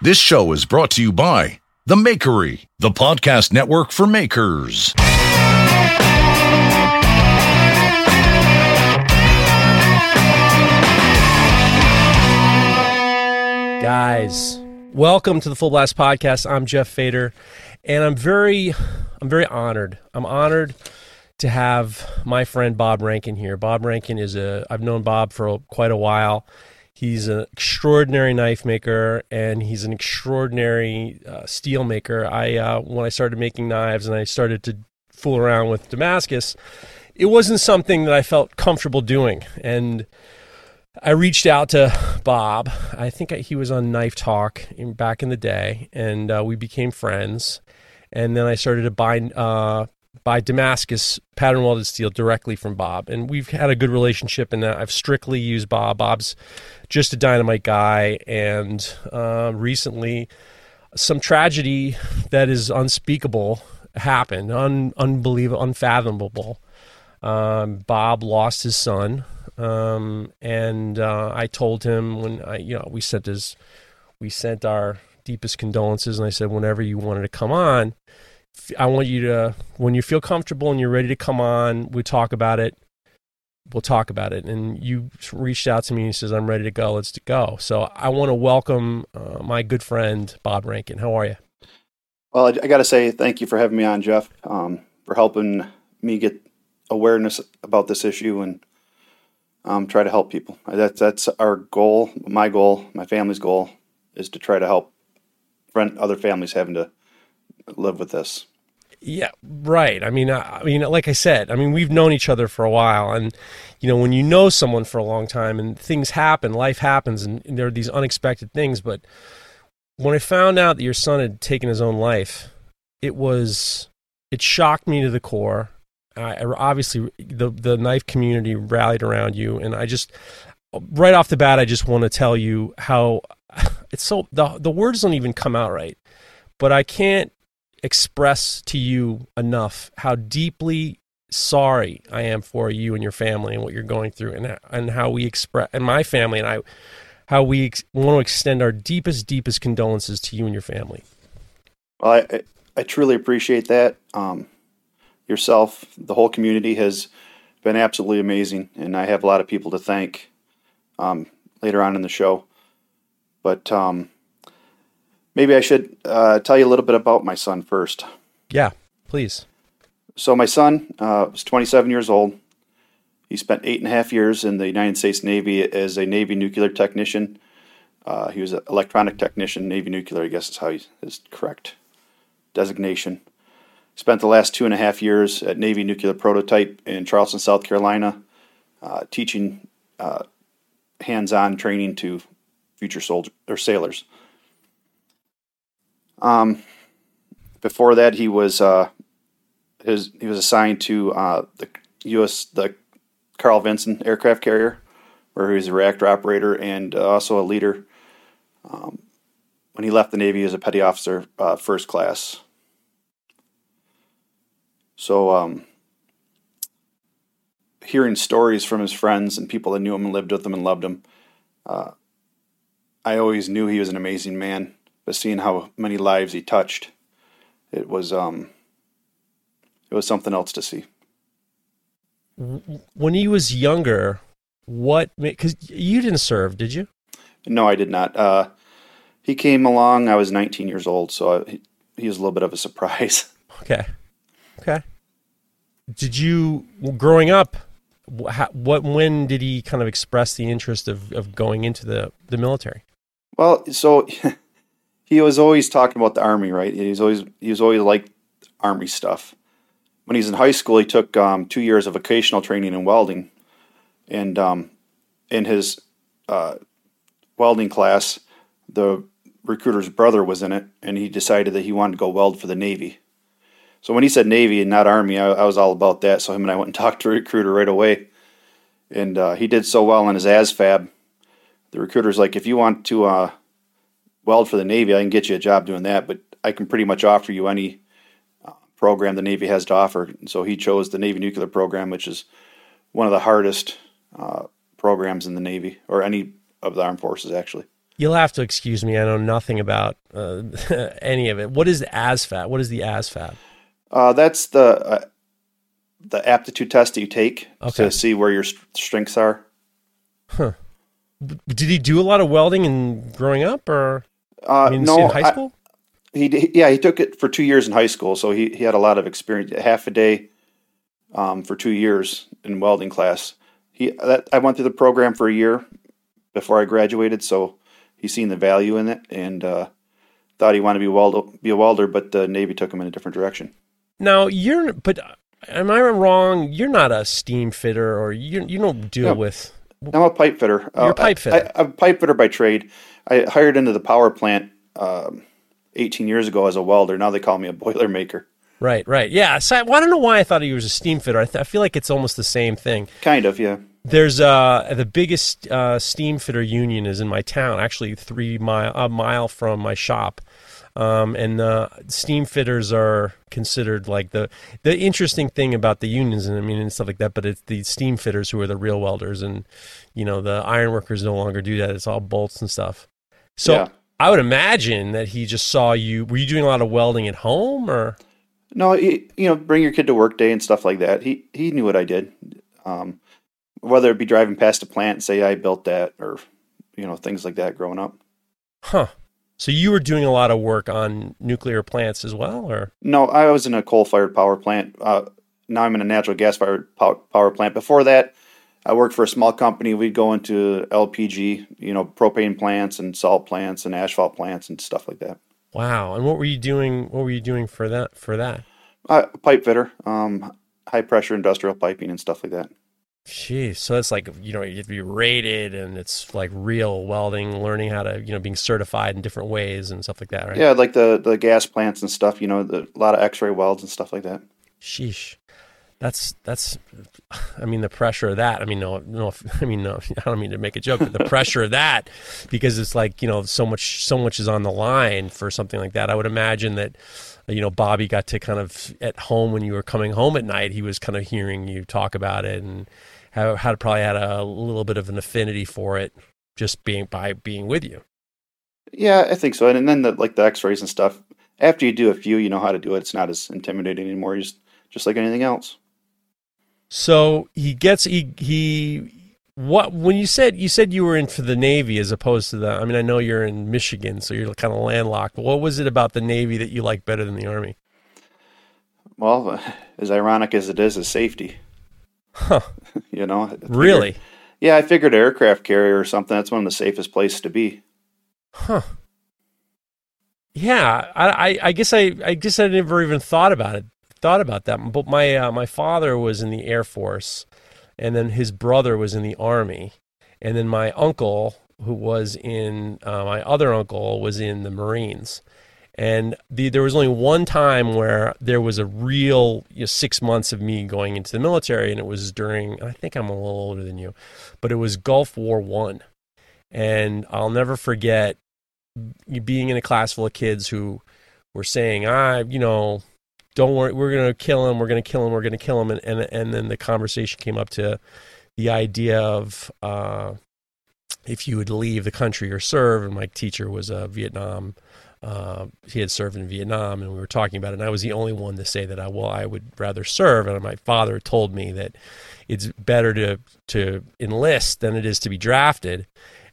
This show is brought to you by The Makery, the podcast network for makers. Guys, welcome to the Full Blast Podcast. I'm Jeff Feder, and I'm very, I'm very honored. I'm honored to have my friend Bob Rankin here. Bob Rankin is a, I've known Bob for quite a while. He's an extraordinary knife maker, and he's an extraordinary uh, steel maker. I, uh, when I started making knives and I started to fool around with Damascus, it wasn't something that I felt comfortable doing, and I reached out to Bob. I think he was on Knife Talk in, back in the day, and uh, we became friends. And then I started to buy uh, buy Damascus pattern welded steel directly from Bob, and we've had a good relationship. And I've strictly used Bob. Bob's just a dynamite guy, and uh, recently some tragedy that is unspeakable happened, un- unbelievable, unfathomable. Um, Bob lost his son um, and uh, I told him when I, you know, we sent his, we sent our deepest condolences, and I said, whenever you wanted to come on, I want you to, when you feel comfortable and you're ready to come on, we talk about it. We'll talk about it. And you reached out to me and says, I'm ready to go. Let's go. So I want to welcome uh, my good friend, Bob Rankin. How are you? Well, I, I got to say thank you for having me on, Jeff, um, for helping me get awareness about this issue and um, try to help people. That's that's our goal. My goal, my family's goal, is to try to help friend other families having to live with this. Yeah, right. I mean, I, I, mean, like I said, I mean, we've known each other for a while, and you know, when you know someone for a long time, and things happen, life happens, and, and there are these unexpected things. But when I found out that your son had taken his own life, it was it shocked me to the core. I, obviously the the knife community rallied around you, and I just right off the bat, I just want to tell you how it's so the the words don't even come out right, but I can't express to you enough how deeply sorry I am for you and your family and what you're going through, and and how we express and my family and I how we ex- want to extend our deepest deepest condolences to you and your family. Well, I I truly appreciate that. Um, yourself, the whole community has been absolutely amazing, and I have a lot of people to thank um, later on in the show. But um, maybe I should uh, tell you a little bit about my son first. Yeah, please. So my son uh, was 27 years old. He spent eight and a half years in the United States Navy as a Navy nuclear technician. Uh, he was an electronic technician, Navy nuclear, I guess is how he, his correct designation. Spent the last two and a half years at Navy Nuclear Prototype in Charleston, South Carolina, uh, teaching uh, hands-on training to future soldiers or sailors. Um, before that, he was uh, his he was assigned to uh, the U.S. the Carl Vinson aircraft carrier, where he was a reactor operator and uh, also a leader. Um, when he left the Navy as a petty officer, uh, first class. So, um, hearing stories from his friends and people that knew him and lived with him and loved him, uh, I always knew he was an amazing man. But seeing how many lives he touched, it was um, it was something else to see. When he was younger, what? Because you didn't serve, did you? No, I did not. Uh, he came along. I was 19 years old, so I, he, he was a little bit of a surprise. Okay. Okay. Did you growing up? What when did he kind of express the interest of, of going into the, the military? Well, so he was always talking about the army, right? He was always he was always like army stuff. When he was in high school, he took um, two years of vocational training in welding, and um, in his uh, welding class, the recruiter's brother was in it, and he decided that he wanted to go weld for the Navy. So when he said Navy and not Army, I, I, was all about that. So him and I went and talked to a recruiter right away, and uh, he did so well on his ASVAB. The recruiter's like, if you want to uh, weld for the Navy, I can get you a job doing that, but I can pretty much offer you any uh, program the Navy has to offer. And so he chose the Navy nuclear program, which is one of the hardest uh, programs in the Navy or any of the armed forces, actually. You'll have to excuse me. I know nothing about uh, any of it. What is the ASVAB? What is the ASVAB? Uh, that's the uh, the aptitude test that you take Okay. to see where your strengths are. Huh. Did he do a lot of welding in growing up, or Uh, I mean, no, in high I- school? he, d- yeah, he took it for two years in high school, so he, he had a lot of experience. Half a day um, for two years in welding class. He that, I went through the program for a year before I graduated, so he's seen the value in it and uh, thought he wanted to be weld be a welder, but the Navy took him in a different direction. Now you're, but am I wrong? You're not a steam fitter, or you you don't deal No. with. I'm a pipe fitter. You're a pipe fitter. I, I'm a pipe fitter by trade. I hired into the power plant um, 18 years ago as a welder. Now they call me a boiler maker. Right, right, yeah. So I, well, I don't know why I thought he was a steam fitter. I, th- I feel like it's almost the same thing. Kind of, yeah. There's uh the biggest uh, steam fitter union is in my town, actually three mile a mile from my shop. Um, and uh, steam fitters are considered like the the interesting thing about the unions, and I mean and stuff like that. But it's the steam fitters who are the real welders, and you know the iron workers no longer do that. It's all bolts and stuff. So Yeah. I would imagine that he just saw you. Were you doing a lot of welding at home, or No, he, you know, bring your kid to work day and stuff like that. He he knew what I did. Um, whether it be driving past a plant and say I built that, or you know things like that. Growing up, huh? So you were doing a lot of work on nuclear plants as well, or no, I was in a coal-fired power plant. Uh, now I'm in a natural gas-fired power, power plant. Before that, I worked for a small company. We'd go into LPG, you know, propane plants and salt plants and asphalt plants and stuff like that. wow? And what were you doing? What were you doing for that? For that? Uh, pipe fitter, um, high pressure industrial piping and stuff like that. Jeez, so that's like you know you have to be rated, and it's like real welding, learning how to you know being certified in different ways and stuff like that, right? Yeah, like the the gas plants and stuff. You know, the, a lot of X-ray welds and stuff like that. Sheesh, that's that's. I mean, the pressure of that. I mean, no, no. I mean, no. I don't mean to make a joke, but the pressure of that, because it's like you know so much, so much is on the line for something like that. I would imagine that. You know, Bobby got to kind of at home when you were coming home at night. He was kind of hearing you talk about it, and had, probably had a little bit of an affinity for it, just being by being with you. Yeah, I think so. And, then the, like the X-rays and stuff. After you do a few, you know how to do it. It's not as intimidating anymore. You just just like anything else. So he gets he he what when you said you said you were in for the Navy as opposed to the I mean I know you're in Michigan so you're kind of landlocked. What was it about the Navy that you like better than the Army? Well, as ironic as it is, is safety. Huh. You know, figured- Really? Yeah, I figured aircraft carrier or something. That's one of the safest places to be. Huh. Yeah, I, I, I guess I, I guess I never even thought about it. Thought about that. But my, uh, my father was in the Air Force, and then his brother was in the Army, and then my uncle, who was in, uh, my other uncle was in the Marines, and the, there was only one time where there was a real you know, six months of me going into the military, and it was during. I think I'm a little older than you, but it was Gulf War One, and I'll never forget being in a class full of kids who were saying, "I, you know, don't worry, we're gonna kill him, we're gonna kill him, we're gonna kill him," and and, and then the conversation came up to the idea of uh, if you would leave the country or serve, and my teacher was a Vietnam. Uh, he had served in Vietnam, and we were talking about it. And I was the only one to say that I well, I would rather serve. And my father told me that it's better to to enlist than it is to be drafted.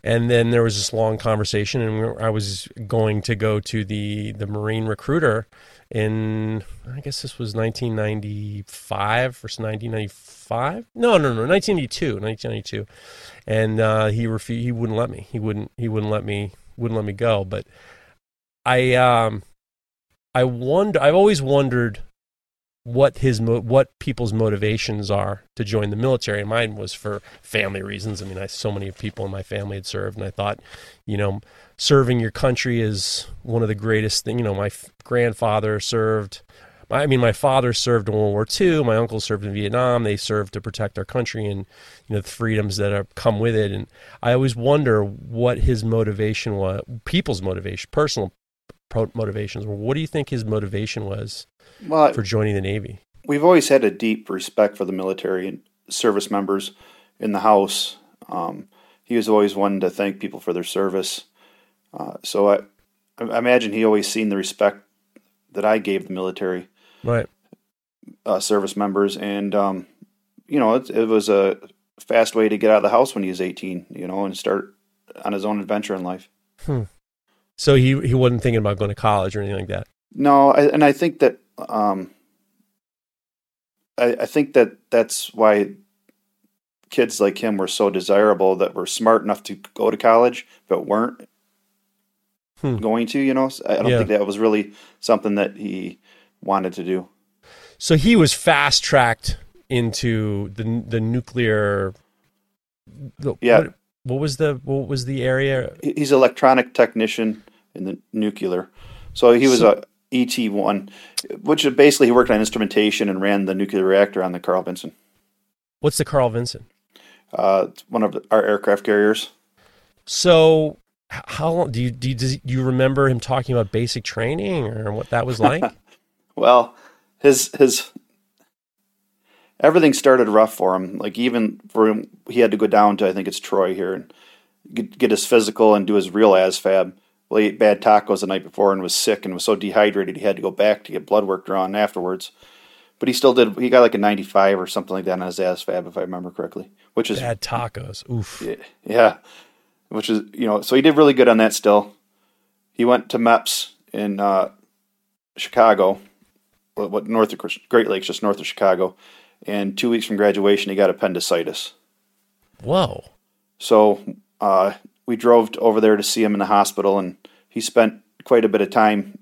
And then there was this long conversation, and I was going to go to the the Marine recruiter in I guess this was 1995 versus 1995. No, no, no, 1992, 1992. And uh, he refused. He wouldn't let me. He wouldn't. He wouldn't let me. Wouldn't let me go. But I um I wonder. I've always wondered what his mo- what people's motivations are to join the military. And mine was for family reasons. I mean, I so many people in my family had served, and I thought, you know, serving your country is one of the greatest things. You know, my f- grandfather served. I mean, my father served in World War II. My uncle served in Vietnam. They served to protect our country and you know the freedoms that have come with it. And I always wonder what his motivation was, people's motivation, personal pro- motivations. What do you think his motivation was Well, for joining the Navy? we've always had a deep respect for the military and service members in the house. Um, he was always one to thank people for their service. Uh, so I, I imagine he always seen the respect that I gave the military Right. uh, service members, and um, you know, it, it was a fast way to get out of the house when he was 18, you know, and start on his own adventure in life. So he he wasn't thinking about going to college or anything like that. No, I, and I think that um, I, I think that that's why kids like him were so desirable that were smart enough to go to college but weren't Hmm. going to. You know, I don't Yeah. think that was really something that he wanted to do. So he was fast tracked into the the nuclear. The, Yeah. What, what was the what was the area? He's electronic technician in the nuclear, so he was So- a ET one, which basically he worked on instrumentation and ran the nuclear reactor on the Carl Vinson, What's the Carl Vinson? uh, one of the, our aircraft carriers. So how long do you do you, do you remember him talking about basic training or what that was like? Well, his his everything started rough for him. Like even for him, he had to go down to I think it's Troy here and get, get his physical and do his real ASVAB. Well, he ate bad tacos the night before and was sick and was so dehydrated he had to go back to get blood work drawn afterwards. But he still did. He got like a 95 or something like that on his ASVAB, if I remember correctly, which is Bad tacos. Oof. yeah, which is you know, so he did really good on that. Still, he went to MEPS in uh, Chicago, what, what north of Great Lakes, just north of Chicago, and two weeks from graduation, he got appendicitis. Whoa. So uh, we drove over there to see him in the hospital, and he spent quite a bit of time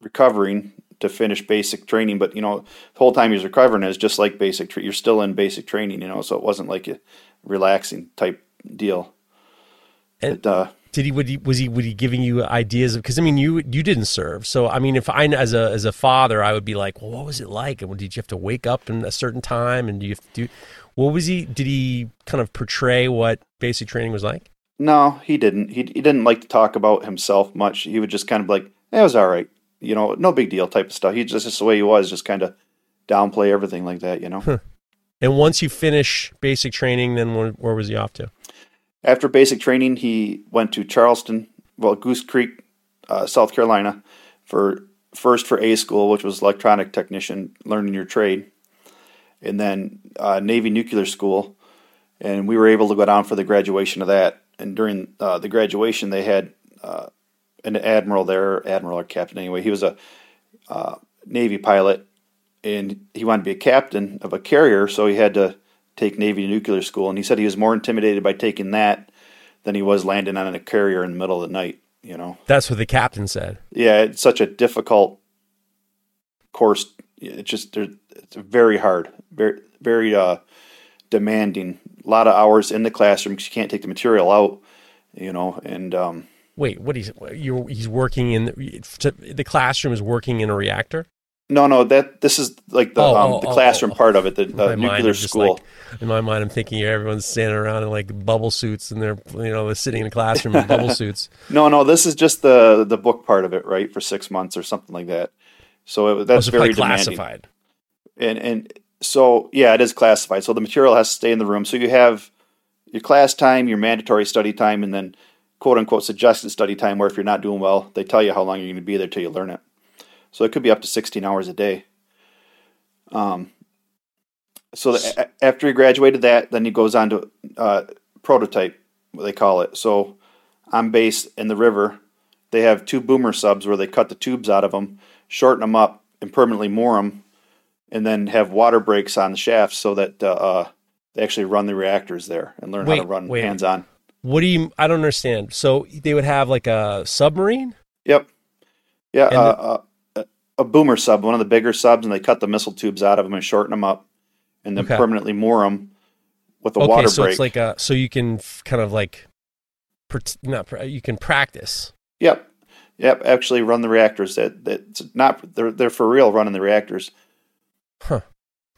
recovering to finish basic training. But you know, the whole time he's recovering is just like basic. Tra- you're still in basic training, you know. So it wasn't like a relaxing type deal. And- But, uh, Did he would he was he would he giving you ideas of because I mean you you didn't serve so I mean if I as a as a father I would be like well what was it like and did you have to wake up in a certain time and do you have to do what was he did he kind of portray what basic training was like No, he didn't. He he didn't like to talk about himself much. He would just kind of like, eh, "It was all right," you know, no big deal type of stuff. He just just the way he was, just kind of downplay everything like that, you know. and once you finish basic training then where, where was he off to After basic training, he went to Charleston, well, Goose Creek, uh, South Carolina, for first for A school, which was electronic technician, learning your trade, and then uh, Navy nuclear school, and we were able to go down for the graduation of that. And during uh, the graduation, they had uh, an admiral there, admiral or captain anyway. He was a uh, Navy pilot, and he wanted to be a captain of a carrier, so he had to take Navy nuclear school. And he said he was more intimidated by taking that than he was landing on a carrier in the middle of the night. You know, that's what the captain said yeah, it's such a difficult course. It's just it's very hard, very very uh, demanding. A lot of hours in the classroom because you can't take the material out. You know, and um, wait what he's you he's working in the, the classroom is working in a reactor no, no, that this is like the Oh, um, oh, the oh, classroom oh. part of it, the, the nuclear school. like- in my mind, I'm thinking everyone's standing around in like bubble suits and they're you know they're sitting in a classroom in bubble suits. No, no, this is just the the book part of it, right? For six months or something like that. So it, that's Oh, so very classified. And and so yeah, it is classified. So the material has to stay in the room. So you have your class time, your mandatory study time, and then quote unquote suggested study time. Where if you're not doing well, they tell you how long you're going to be there till you learn it. So it could be up to 16 hours a day. Um. So the, a- after he graduated that, then he goes on to uh, prototype, what they call it. So on base in the river, they have two boomer subs where they cut the tubes out of them, shorten them up, and permanently moor them, and then have water brakes on the shafts so that uh, uh, they actually run the reactors there and learn how to run wait. hands on. What do you? I don't understand. So they would have like a submarine. Yep. Yeah, uh, uh, a boomer sub, one of the bigger subs, and they cut the missile tubes out of them and shorten them up, and then Okay. permanently moor them with a okay, water so break. it's like a so you can f- kind of like, pret- not pra- you can practice. Yep. Yep. Actually, run the reactors. That that's not they're they're for real running the reactors. Huh?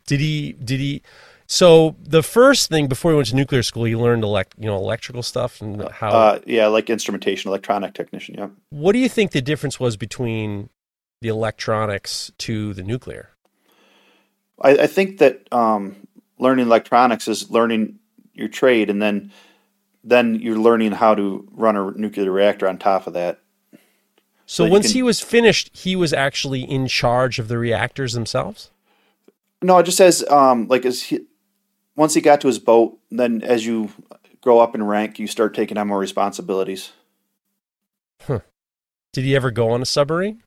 Did he? Did he? So the first thing before he went to nuclear school, he learned elect, you know, electrical stuff and how. Uh, yeah, like instrumentation, electronic technician. Yep. what do you think the difference was between the electronics to the nuclear? I, I think that um, learning electronics is learning your trade, and then then you're learning how to run a nuclear reactor on top of that. So, So once can- he was finished, he was actually in charge of the reactors themselves. No, it just says um, like as he once he got to his boat, then as you grow up in rank, you start taking on more responsibilities. Huh. Did he ever go on a submarine?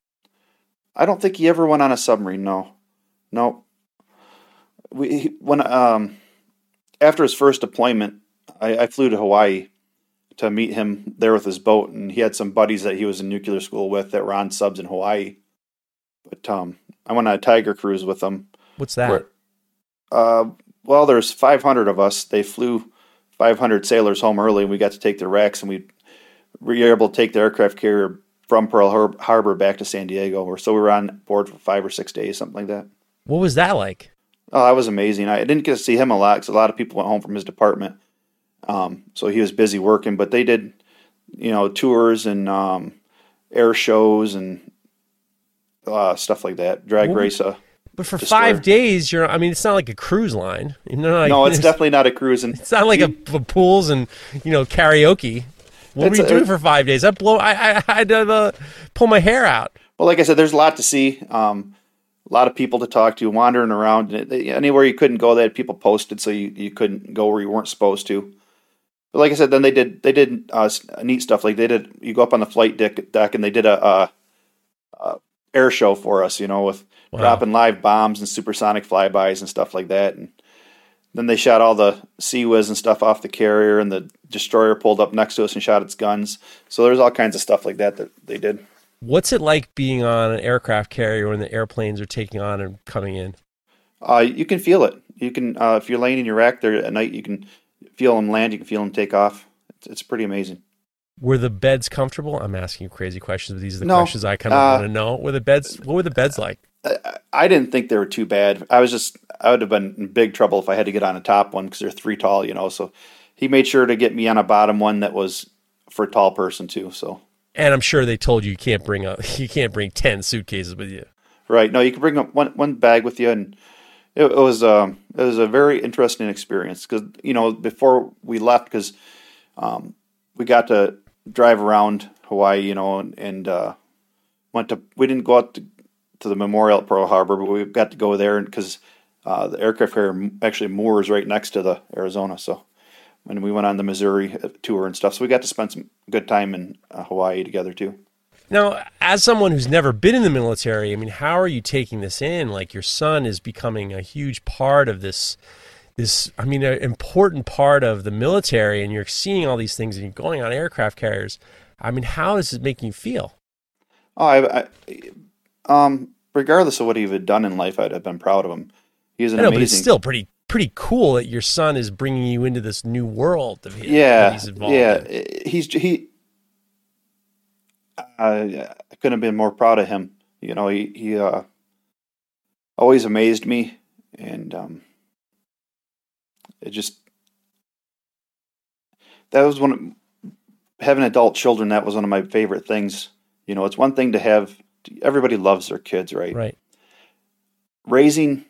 I don't think he ever went on a submarine. No, no. We when um after his first deployment, I, I flew to Hawaii to meet him there with his boat, and he had some buddies that he was in nuclear school with that were on subs in Hawaii. But um, I went on a Tiger cruise with them. What's that? Where- Uh, well, there's 500 of us. They flew 500 sailors home early, and we got to take their wrecks, and we we were able to take the aircraft carrier from Pearl Har- Harbor back to San Diego. Or so we were on board for five or six days, something like that. What was that like? Oh, that was amazing. I didn't get to see him a lot because a lot of people went home from his department, um, so he was busy working. But they did, you know, tours and um, air shows and uh, stuff like that. Drag Well, race. Uh, But for Destroyer. five days, you're. I mean, it's not like a cruise line. You know, like, no, it's definitely not a cruise. And It's not like a, a pools and you know karaoke. What were you doing for five days? I blow. I I, I had to uh, pull my hair out. Well, like I said, there's a lot to see. Um, a lot of people to talk to, wandering around. Anywhere you couldn't go, they had people posted, so you, you couldn't go where you weren't supposed to. But like I said, then they did they did uh, neat stuff. Like they did, you go up on the flight deck, deck and they did a, a, a air show for us. You know, with Wow. dropping live bombs and supersonic flybys and stuff like that. And then they shot all the Sea Whiz and stuff off the carrier, and the destroyer pulled up next to us and shot its guns. So there's all kinds of stuff like that that they did. What's it like being on an aircraft carrier when the airplanes are taking on and coming in? Uh, you can feel it. You can uh, if you're laying in your rack there at night, you can feel them land. You can feel them take off. It's, it's pretty amazing. Were the beds comfortable? I'm asking you crazy questions, but these are the No, questions I kind of uh, want to know. Were the beds? What were the beds like? I, I didn't think they were too bad. I was just I would have been in big trouble if I had to get on a top one because they're three tall, you know. So he made sure to get me on a bottom one that was for a tall person too. So And I'm sure they told you you can't bring a you can't bring ten suitcases with you. right, no, you can bring up one one bag with you, and it, it was um it was a very interesting experience because you know before we left because um, we got to drive around Hawaii, you know, and, and uh, went to. We didn't go out to, to the memorial at Pearl Harbor, but we've got to go there because uh, the aircraft carrier actually moors right next to the Arizona. So, and we went on the Missouri uh, tour and stuff. So we got to spend some good time in uh, Hawaii together too. Now, as someone who's never been in the military, I mean, how are you taking this in? Like your son is becoming a huge part of this this I mean, an important part of the military and you're seeing all these things and you're going on aircraft carriers. I mean, how does it make you feel? Oh, I, I um, regardless of what he had done in life, I'd have been proud of him. He's an I know, amazing. but it's still pretty pretty cool that your son is bringing you into this new world of his, yeah, he's involved yeah. in. He's he. I, I couldn't have been more proud of him. You know, he he uh, always amazed me, and um, it just that was one of, having adult children. That was one of my favorite things. You know, it's one thing to have. Everybody loves their kids, right? Right. raising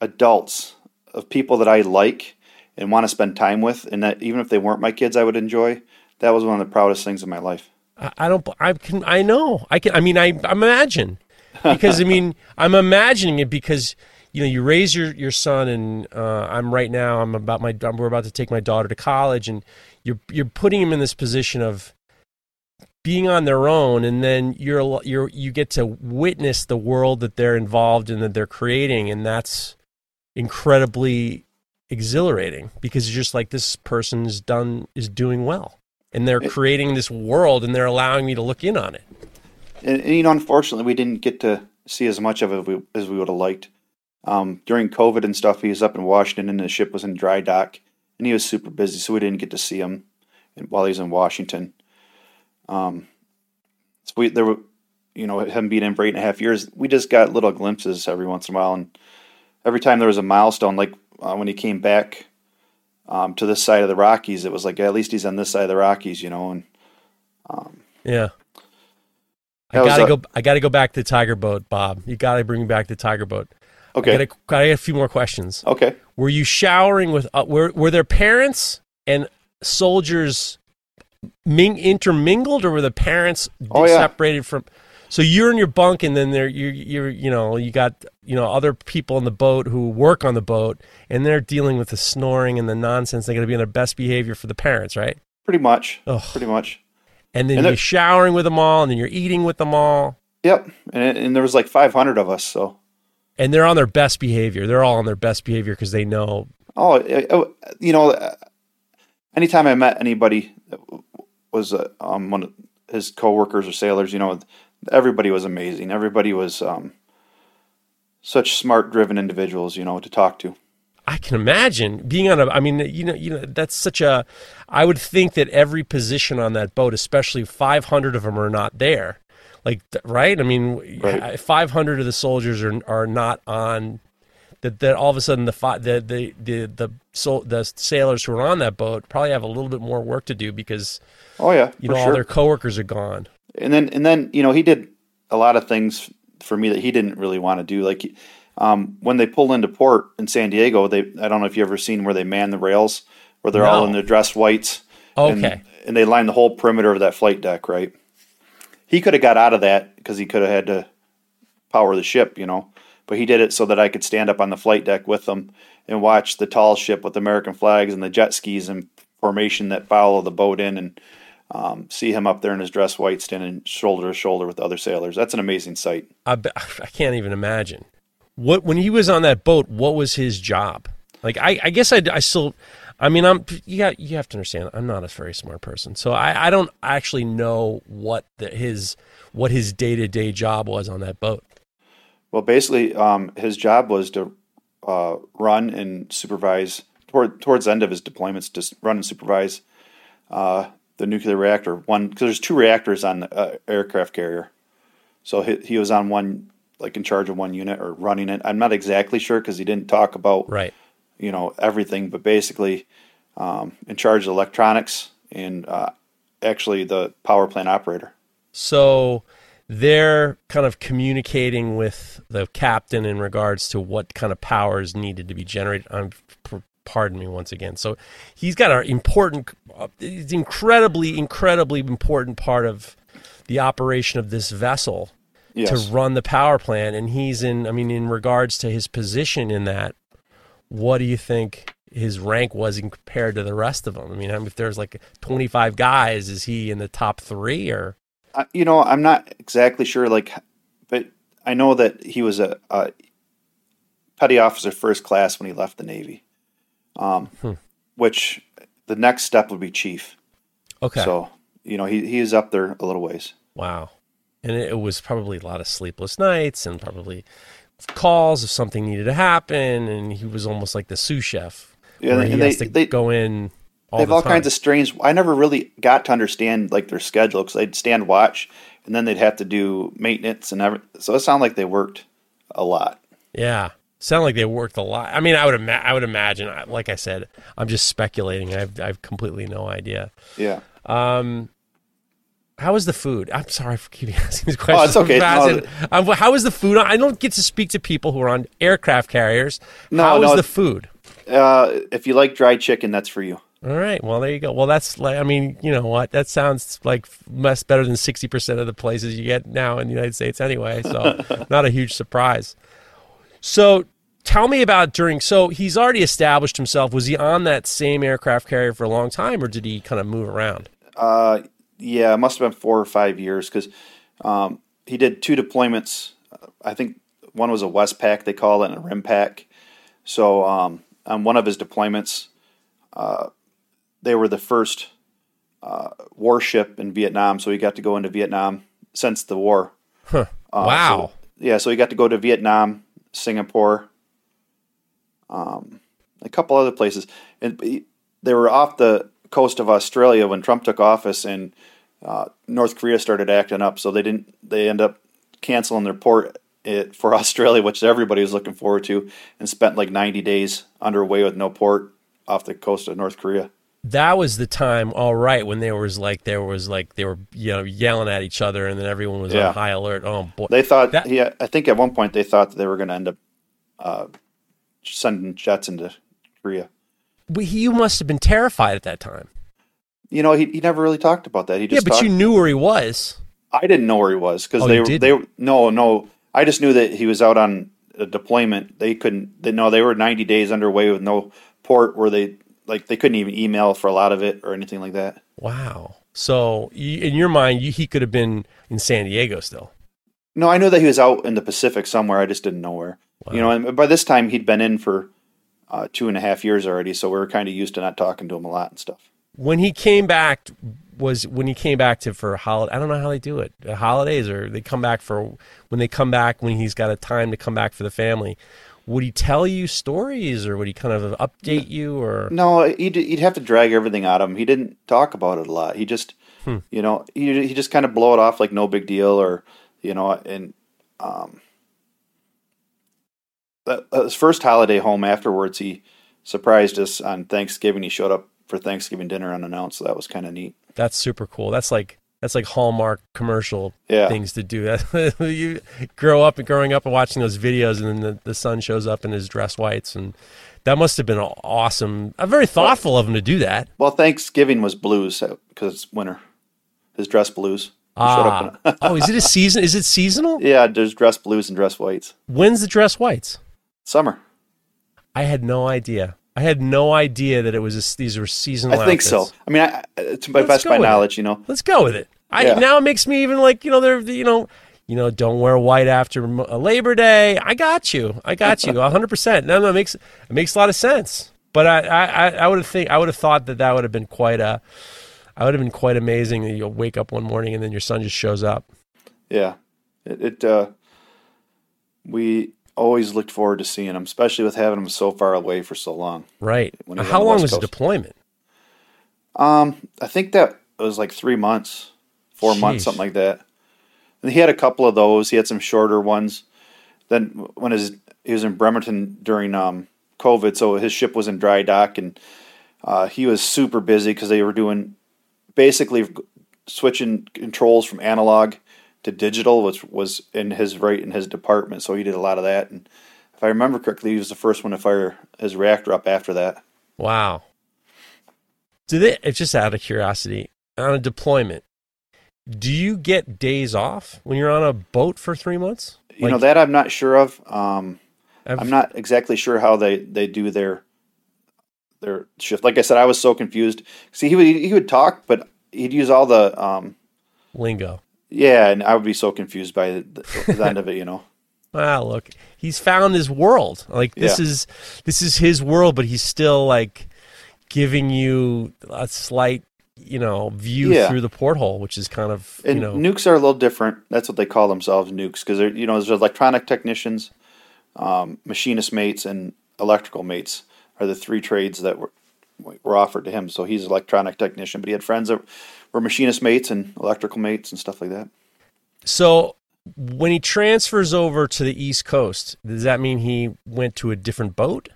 adults of people that I like and want to spend time with, and that even if they weren't my kids, I would enjoy. That was one of the proudest things in my life. I, I don't. I can. I know. I can. I mean, I. I imagine because I mean, I'm imagining it because you know you raise your your son, and uh, I'm right now. I'm about my. We're about to take my daughter to college, and you're you're putting him in this position of being on their own, and then you're you're you get to witness the world that they're involved in that they're creating, and that's incredibly exhilarating because you're just like this person is done is doing well and they're creating this world and they're allowing me to look in on it And, and you know, unfortunately, we didn't get to see as much of it as we, as we would have liked. Um, during COVID and stuff, he was up in Washington, and the ship was in dry dock, and he was super busy, so we didn't get to see him while he was in Washington. Um, so we there were, you know, him being in for eight and a half years, we just got little glimpses every once in a while, and every time there was a milestone, like uh, when he came back um, to this side of the Rockies, it was like at least he's on this side of the Rockies, you know, and yeah. i gotta a- go i gotta go back to the tiger boat bob. You gotta bring me back the tiger boat. Okay, I gotta get a few more questions. Okay. were you showering with uh, were, were there parents and soldiers ming- intermingled, or were the parents Oh, yeah. separated from? So you're in your bunk, and then there you you're you know you got you know other people on the boat who work on the boat, and they're dealing with the snoring and the nonsense. They're going to be on their best behavior for the parents, right? Pretty much. Ugh. Pretty much. And then And you're showering with them all, and then you're eating with them all, Yep. And, and there was like 500 of us. So, and they're on their best behavior. They're all on their best behavior because they know. oh, it- oh, you know, anytime I met anybody was uh, um, one of his coworkers or sailors, you know, everybody was amazing. Everybody was um, such smart, driven individuals, you know, to talk to. I can imagine being on a. I mean, you know, you know, that's such a. I would think that every position on that boat, especially 500 of them, are not there. Like, right? I mean, Right. 500 of the soldiers are are not on. That, that all of a sudden the fi- the the the the, sol- the sailors who are on that boat probably have a little bit more work to do because Oh yeah, you know all sure. their coworkers are gone. and then and then you know he did a lot of things for me that he didn't really want to do like um, when they pulled into port in san diego they i don't know if you ever seen where they man the rails where they're all in their dress whites and, Okay. and they line the whole perimeter of that flight deck right he could have got out of that because he could have had to power the ship you know but he did it so that i could stand up on the flight deck with them and watch the tall ship with american flags and the jet skis in formation that follow the boat in and um, see him up there in his dress white standing shoulder to shoulder with the other sailors. That's an amazing sight. I, I can't even imagine. What when he was on that boat, what was his job? Like I, I guess I, I still, I mean I'm got you have to understand I'm not a very smart person, so I, I don't actually know what the, his what his day to day job was on that boat. Well, basically, um, his job was to uh, run and supervise toward, towards the end of his deployments. To run and supervise uh, the nuclear reactor. One because there's two reactors on the uh, aircraft carrier, so he, he was on one like in charge of one unit or running it. I'm not exactly sure because he didn't talk about Right. you know everything, but basically um, in charge of electronics and uh, actually the power plant operator. So they're kind of communicating with the captain in regards to what kind of powers needed to be generated. I'm, pardon me once again. So he's got an important, it's incredibly, incredibly important part of the operation of this vessel Yes. to run the power plant. And he's in, I mean, in regards to his position in that, what do you think his rank was in compared to the rest of them? I mean, if there's like 25 guys, is he in the top three or? You know, I'm not exactly sure, like, but I know that he was a, a petty officer first class when he left the Navy, um, Hmm. which the next step would be chief. Okay. So, you know, he, he is up there a little ways. Wow. And it, was probably a lot of sleepless nights and probably calls if something needed to happen. And he was almost like the sous chef. Yeah, where he has they- to they- go in all they have the all time. kinds of strange. I never really got to understand like their schedule because they'd stand watch and then they'd have to do maintenance and every. So it sounded like they worked a lot. yeah. Sound like they worked a lot. I mean, I would ima- I would imagine. Like I said, I'm just speculating. I've I've completely no idea. Yeah. Um, how was the food? I'm sorry for keeping asking these questions. Oh, it's okay. No. Um, how was the food? I don't get to speak to people who are on aircraft carriers. No, how was no. the food? Uh, if you like dry chicken, that's for you. All right. Well, there you go. Well, that's like, I mean, you know what? That sounds like much better than 60% of the places you get now in the United States anyway. So, not a huge surprise. So, tell me about during, so he's already established himself. Was he on that same aircraft carrier for a long time or did he kind of move around? Uh, yeah, it must have been four or five years because um, he did two deployments. I think one was a Westpac, they call it, and a Rimpac. So um, on one of his deployments, uh, they were the first uh, warship in Vietnam. So he got to go into Vietnam since the war. Uh, wow. so- yeah, so he got to go to Vietnam, Singapore, um, a couple other places, and they were off the coast of Australia when Trump took office, and uh, North Korea started acting up. So they didn't. They end up canceling their port it, for Australia, which everybody was looking forward to, and spent like ninety days underway with no port off the coast of North Korea. That was the time, all right, when there was like, there was like, they were, you know, yelling at each other and then everyone was Yeah. on high alert. Oh, boy. They thought, That- yeah, I think at one point they thought that they were going to end up uh, sending jets into Korea. But you must have been terrified at that time. You know, he, he never really talked about that. He just Yeah, but talked, you knew where he was. I didn't know where he was because Oh, they were they no no. I just knew that he was out on a deployment. They couldn't. They, no, they were ninety days underway with no port where they like they couldn't even email for a lot of it or anything like that. Wow. So in your mind, you, he could have been in San Diego still. No, I knew that he was out in the Pacific somewhere. I just didn't know where. You know, and by this time he'd been in for uh, two and a half years already, so we were kind of used to not talking to him a lot and stuff. When he came back, was when he came back to for holiday. I don't know how they do it. Holidays or they come back for when they come back when he's got a time to come back for the family. Would he tell you stories or would he kind of update you or? No, he'd, he'd have to drag everything out of him. He didn't talk about it a lot. He just, Hmm. you know, he he just kind of blow it off like no big deal, or you know, and um, that, that his first holiday home afterwards, he surprised us on Thanksgiving. He showed up for Thanksgiving dinner unannounced, so that was kind of neat. That's super cool. That's like that's like Hallmark commercial Yeah. things to do. That you grow up and growing up and watching those videos, and then the, the son shows up in his dress whites, and that must have been awesome. Uh, very thoughtful of him to do that. Well, Thanksgiving was blues because it's winter. His dress blues. He showed up Ah, oh, is it a season? Is it seasonal? yeah, there's dress blues and dress whites. When's the dress whites? Summer. I had no idea. I had no idea that it was a, these were seasonal. I think outfits. so. I mean, I, I- to my Let's best my with it. knowledge, you know. Let's go with it. I Yeah. now it makes me even like you know they're you know you know don't wear white after uh, Labor Day. I got you. I got you. hundred percent. No, no, it makes it makes a lot of sense. But I I, I- I would have think I would have thought that that would have been quite a I would have been quite amazing that you'll wake up one morning and then your son just shows up. Yeah, it. it uh, we always looked forward to seeing him, especially with having him so far away for so long. Right. How long was the deployment? Um, I think that was like three months, four months, something like that. And he had a couple of those. He had some shorter ones. Then when his he was in Bremerton during um, COVID, so his ship was in dry dock, and uh, he was super busy because they were doing basically switching controls from analog to digital, which was in his right in his department. So he did a lot of that. And if I remember correctly, he was the first one to fire his reactor up after that. Wow. Do they? It's just out of curiosity. On a deployment, do you get days off when you're on a boat for three months? You know that I'm not sure of. Um, I'm not exactly sure how they, they do their their shift. Like I said, I was so confused. See, he would he would talk, but he'd use all the um, lingo. Yeah, and I would be so confused by the, the end of it. You know, Ah, look, he's found his world. Like this Yeah. is this is his world, but he's still like giving you a slight, you know, view Yeah. through the porthole, which is kind of and you know nukes are a little different. That's what they call themselves, nukes, because they're you know there's electronic technicians, um, machinist mates, and electrical mates are the three trades that were were offered to him. So he's an electronic technician, but he had friends that were machinist mates and electrical mates and stuff like that. So when he transfers over to the East Coast, does that mean he went to a different boat?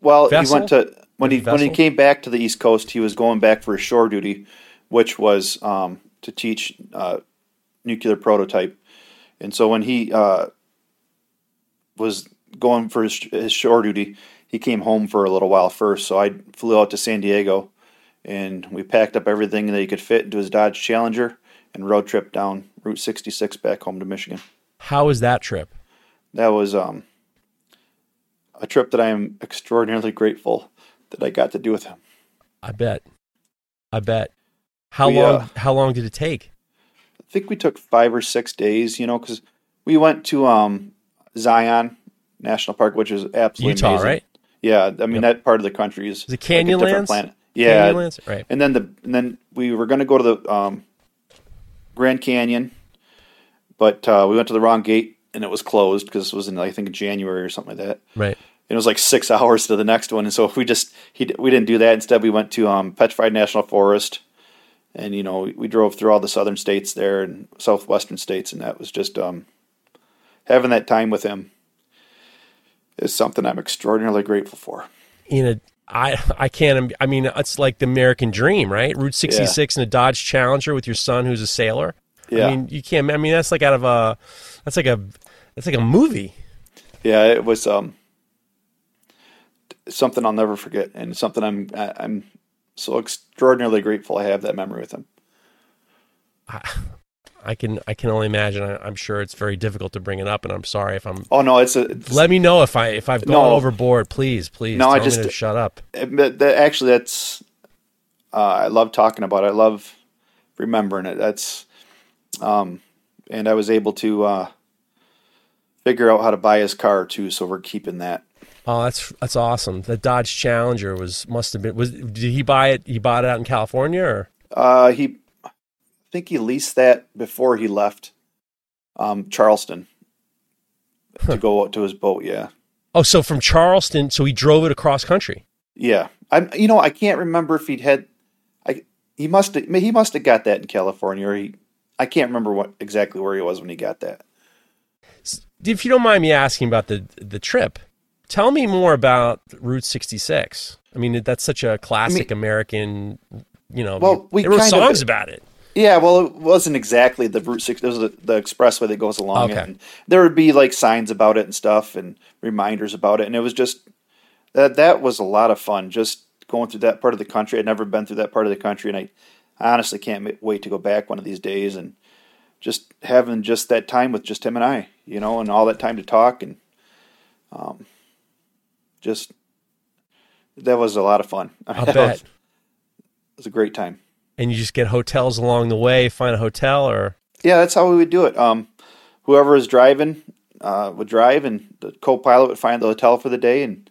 Well, Vessel? he went to when he when he came back to the East Coast, he was going back for his shore duty, which was um, to teach uh, nuclear prototype. And so when he uh, was going for his, his shore duty, he came home for a little while first. So I flew out to San Diego, and we packed up everything that he could fit into his Dodge Challenger and road trip down Route 66 back home to Michigan. How was that trip? That was um, a trip that I am extraordinarily grateful that I got to do with him. I bet. I bet. How We, long? uh, how long did it take? I think we took five or six days, you know, because we went to um, Zion National Park, which is absolutely Utah, amazing. right? Yeah, I mean that part of the country is Is it like a different Canyonlands? planet. Yeah, Canyonlands? right. and then the and then we were going to go to the um, Grand Canyon, but uh, we went to the wrong gate and it was closed because it was in I think January or something like that. Right. it was like six hours to the next one, and so we just he we didn't do that. Instead, we went to um, Petrified National Forest, and you know we, we drove through all the southern states there and southwestern states, and that was just um, having that time with him is something I'm extraordinarily grateful for. in a I I can't I mean it's like the American dream, right? Route 66 and a Dodge Challenger with your son who's a sailor. Yeah. I mean, you can't I mean that's like out of a that's like a that's like a movie. Yeah, it was um, something I'll never forget, and something I'm I'm so extraordinarily grateful I have that memory with him. I can I can only imagine. I, I'm sure it's very difficult to bring it up, and I'm sorry if I'm. Oh no, it's a. It's, Let me know if I if I've gone No. overboard. Please, please. No, I just- to shut up. that, actually, that's. Uh, I love talking about it. I love remembering it. That's, um, and I was able to uh, figure out how to buy his car too. So we're keeping that. Oh, that's that's awesome. The Dodge Challenger was must have been was did he buy it? He bought it out in California or Uh, he, I think he leased that before he left, um, Charleston, to go out to his boat. Yeah, oh, so from Charleston, so he drove it across country. yeah. I'm. You know, I can't remember if he'd had. I he must have. He must have got that in California, or he. I can't remember what exactly where he was when he got that. If you don't mind me asking about the the trip, tell me more about Route 66. I mean, that's such a classic American. You know, Well, we there were kind of- songs about it. Yeah, well, it wasn't exactly the Route Six. It was the, the expressway that goes along Okay. it. And there would be like signs about it and stuff, and reminders about it. And it was just that that was a lot of fun. Just going through that part of the country. I'd never been through that part of the country, and I honestly can't wait to go back one of these days and just having just that time with just him and I, you know, and all that time to talk and um, just that was a lot of fun. I That bet. was- it was a great time. And you just get hotels along the way. Find a hotel or Yeah, that's how we would do it. Um, whoever is driving uh, would drive, and the co-pilot would find the hotel for the day, and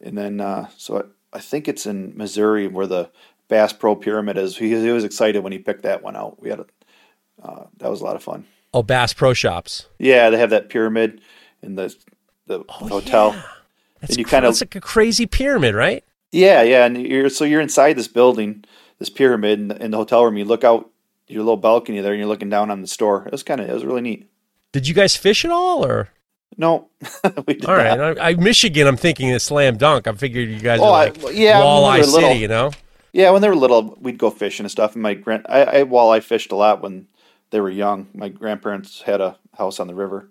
and then uh, so I, I think it's in Missouri where the Bass Pro Pyramid is. He, he was excited when he picked that one out. We had a uh, that was a lot of fun. oh, Bass Pro Shops. Yeah, they have that pyramid in the the hotel. Oh, That's, And you cr- kind of- that's like a crazy pyramid, right? Yeah, yeah, and you're so you're inside this building, this pyramid in the, in the hotel room. You look out your little balcony there, and you're looking down on the store. It was kind of it was really neat. Did you guys fish at all, or No, we did all right? not. I, I Michigan. I'm thinking a slam dunk. I figured you guys Oh, are like well, yeah, we walleye city, you know. Yeah, when they were little, we'd go fishing and stuff. And my grand, I, I walleye fished a lot when they were young. My grandparents had a house on the river,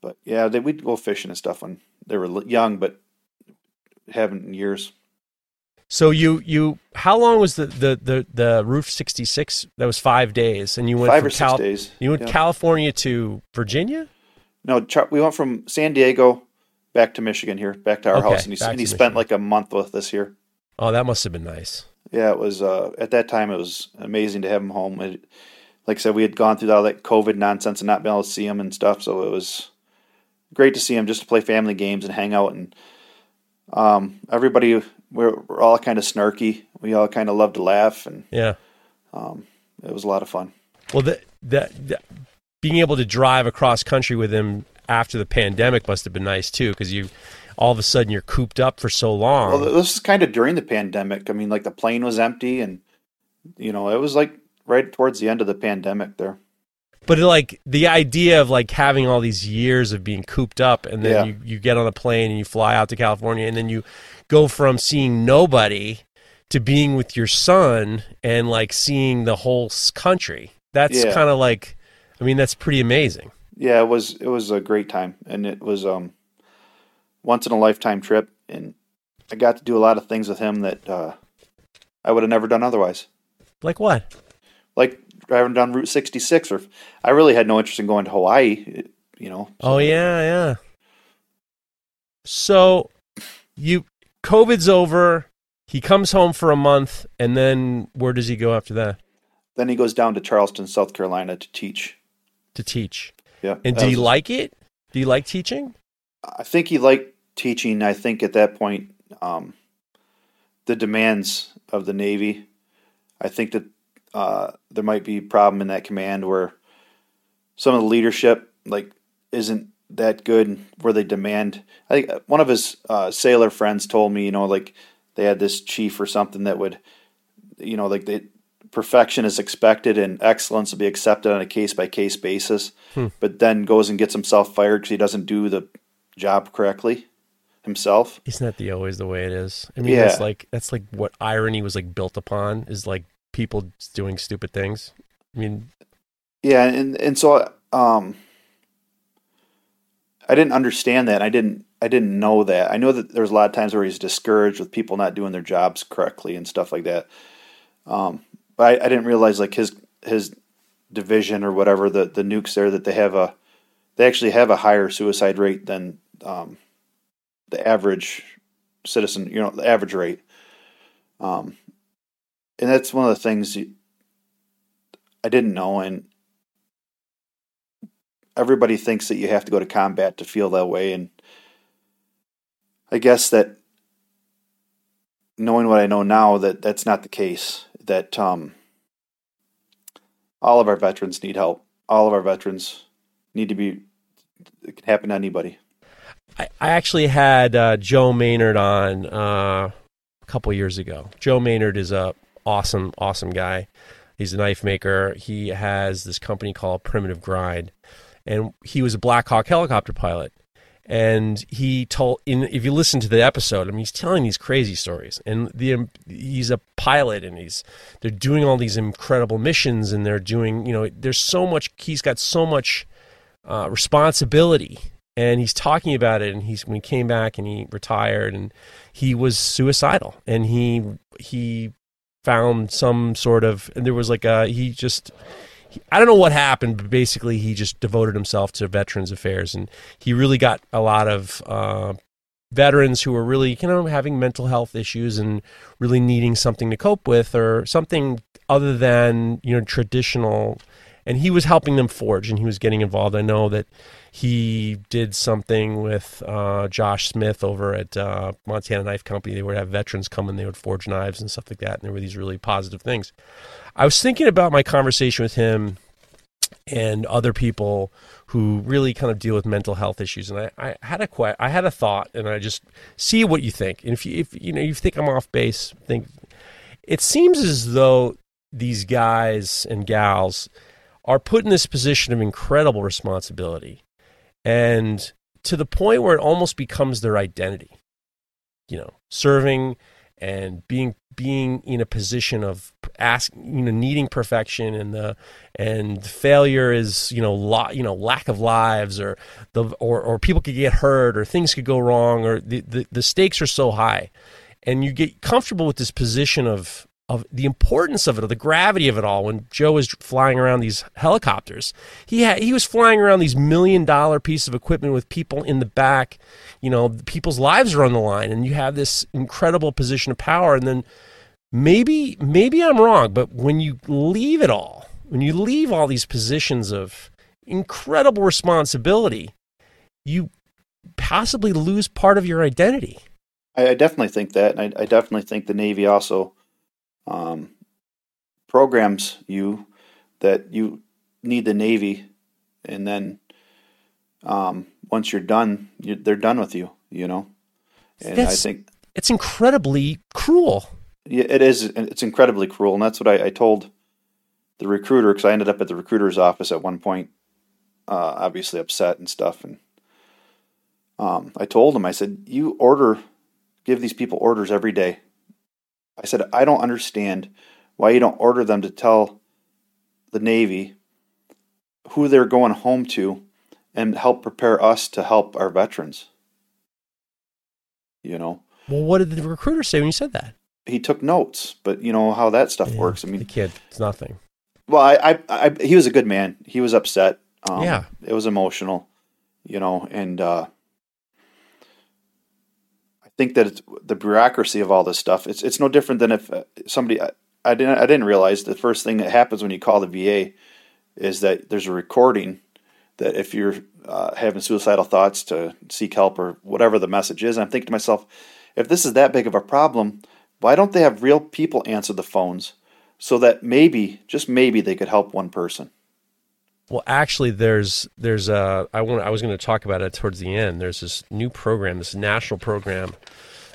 but yeah, they, we'd go fishing and stuff when they were young, but haven't in years. So you you how long was the the the, the Route 66? That was five days, and you went Five from or six Cal- days. You went Yeah. California to Virginia. No, we went from San Diego back to Michigan here, back to our Okay, house, and he, and he spent like a month with us here. Oh, that must have been nice. Yeah, it was uh, at that time. It was amazing to have him home. It, like I said, we had gone through all that COVID nonsense and not been able to see him and stuff. So it was great to see him just to play family games and hang out. And um, everybody, we're, we're all kind of snarky. We all kind of love to laugh, and Yeah. Um, it was a lot of fun. Well, the, the being able to drive across country with him after the pandemic must have been nice too, because you all of a sudden you're cooped up for so long. Well, this is kind of during the pandemic. I mean, like the plane was empty, and you know, it was like right towards the end of the pandemic there. But like the idea of like having all these years of being cooped up, and then Yeah. you, you get on a plane and you fly out to California, and then you go from seeing nobody to being with your son and like seeing the whole country. That's Yeah. kind of like, I mean, that's pretty amazing. yeah, it was it was a great time, and it was um once in a lifetime trip, and I got to do a lot of things with him that uh, I would have never done otherwise. Like what? Like driving down Route 66, or I really had no interest in going to Hawaii. You know. Oh yeah, yeah. So you COVID's over. He comes home for a month, and then where does he go after that Then he goes down to Charleston, South Carolina, to teach. to teach? Yeah. And did he like it? Do you like teaching? I think he liked teaching. I think at that point, um, the demands of the Navy. I think that uh, there might be a problem in that command where some of the leadership like isn't that good. Where they demand. I think one of his uh, sailor friends told me, you know, like they had this chief or something that would, you know, like they perfection is expected and excellence will be accepted on a case by case basis, but then goes and gets himself fired because he doesn't do the job correctly himself. Isn't that the always the way it is? I mean, Yeah. that's like that's like what irony was like built upon is like people doing stupid things. I mean, Yeah, and and so um, I didn't understand that. I didn't I didn't know that. I know that there's a lot of times where he's discouraged with people not doing their jobs correctly and stuff like that. Um, but I, I, didn't realize like his his division or whatever the the nukes there that they have a they actually have a higher suicide rate than um, the average citizen. You know, the average rate. Um, and that's one of the things I didn't know, and everybody thinks that you have to go to combat to feel that way, and I guess that knowing what I know now, that that's not the case. That um, all of our veterans need help. All of our veterans need to be. It can happen to anybody. I, actually had uh, Joe Maynard on uh, a couple years ago. Joe Maynard is a awesome, awesome guy. He's a knife maker. He has this company called Primitive Grind, and he was a Black Hawk helicopter pilot. And he told in if you listen to the episode i mean he's telling these crazy stories. And the um, he's a pilot and he's they're doing all these incredible missions and they're doing you know there's so much he's got so much uh, responsibility. And he's talking about it and he's when he came back and he retired and he was suicidal. And he he found some sort of and there was like a he just I don't know what happened, but basically he just devoted himself to Veterans Affairs, and he really got a lot of uh, veterans who were really, you know, having mental health issues and really needing something to cope with, or something other than you know traditional. And he was helping them forge, and he was getting involved. I know that he did something with uh, Josh Smith over at uh, Montana Knife Company. They would have veterans come and they would forge knives and stuff like that. And there were these really positive things. I was thinking about my conversation with him and other people who really kind of deal with mental health issues. And I, I had a que- I had a thought, and I just see what you think. And if you if you know you think I'm off base, think it seems as though these guys and gals are put in this position of incredible responsibility and to the point where it almost becomes their identity. You know, serving and being being in a position of ask you know needing perfection and the and failure is you know lot you know lack of lives or the or or people could get hurt or things could go wrong or the, the, the stakes are so high and you get comfortable with this position of of the importance of it, of the gravity of it all. When Joe was flying around these helicopters, he had, he was flying around these million dollar piece of equipment with people in the back. You know, people's lives are on the line, and you have this incredible position of power. And then maybe maybe I'm wrong, but when you leave it all, when you leave all these positions of incredible responsibility, you possibly lose part of your identity. I, definitely think that, and I, I definitely think the Navy also um, programs you that you need the Navy, and then um, once you're done, you, they're done with you. You know, and that's, I think it's incredibly cruel. Yeah, it is. It's incredibly cruel, and that's what I, I told the recruiter because I ended up at the recruiter's office at one point, uh, obviously upset and stuff, and um, I told him, I said, "You order, give these people orders every day. I said, I don't understand why you don't order them to tell the Navy who they're going home to and help prepare us to help our veterans. You know? Well, what did the recruiter say when you said that? He took notes, but you know how that stuff yeah, works. I mean, the kid, it's nothing. Well, I, I, I, he was a good man. He was upset. Um, yeah, it was emotional, you know, and uh, think that the bureaucracy of all this stuff. It's it's no different than if uh, somebody I, I didn't I didn't realize the first thing that happens when you call the VA is that there's a recording that if you're uh, having suicidal thoughts to seek help or whatever the message is. And I'm thinking to myself, if this is that big of a problem, why don't they have real people answer the phones so that maybe, just maybe, they could help one person? Well, actually, there's there's a I want I was going to talk about it towards the end. There's this new program, this national program.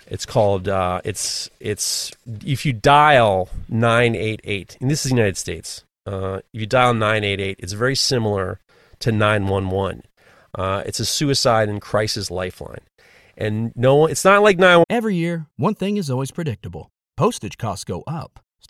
It's called uh, it's it's if you dial nine eight eight, and this is the United States. Uh, if you dial nine eight eight, it's very similar to nine one one. Uh, it's a suicide and crisis lifeline, and no, it's not like nine. Every year, one thing is always predictable: postage costs go up.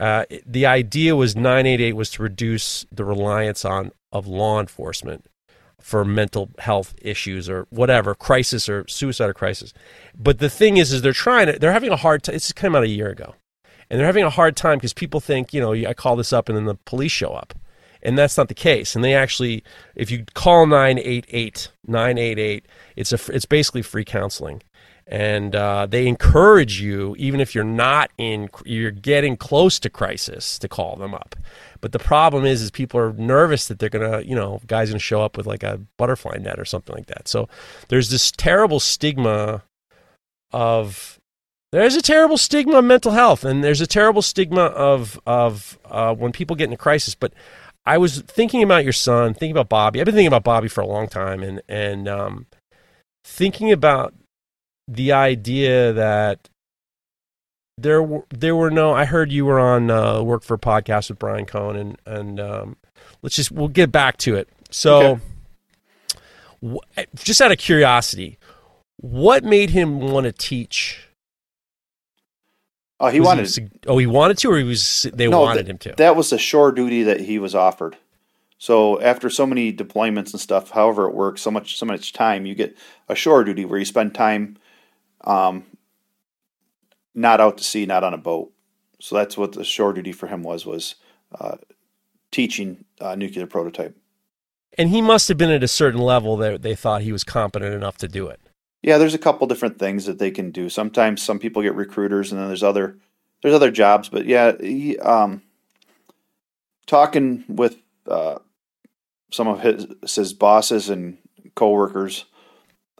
Uh, the idea was 988 was to reduce the reliance on of law enforcement for mental health issues or whatever crisis or suicide or crisis. But the thing is, is they're trying to they're having a hard time. This came out a year ago, and they're having a hard time because people think you know I call this up and then the police show up, and that's not the case. And they actually, if you call 988 988, it's a it's basically free counseling and uh, they encourage you even if you're not in you're getting close to crisis to call them up. But the problem is is people are nervous that they're gonna you know guys gonna show up with like a butterfly net or something like that. So there's this terrible stigma of there's a terrible stigma of mental health and there's a terrible stigma of of uh, when people get in a crisis. But i was thinking about your son thinking about bobby. I've been thinking about bobby for a long time and and um, thinking about the idea that there were there were no. I heard you were on uh, work for a podcast with Brian Cohen, and and um, let's just we'll get back to it. So, okay. just out of curiosity, what made him want to teach? Oh, he was wanted. He, oh, he wanted to, or he was. They no, wanted him to. That was a shore duty that he was offered. So after so many deployments and stuff, however it works, so much so much time, you get a shore duty where you spend time um, not out to sea, not on a boat. So that's what the shore duty for him was was uh, teaching uh, nuclear prototype. And he must have been at a certain level that they thought he was competent enough to do it. Yeah, there's a couple different things that they can do. Sometimes some people get recruiters, and then there's other there's other jobs. But yeah, he, um, talking with uh, some of his his bosses and coworkers,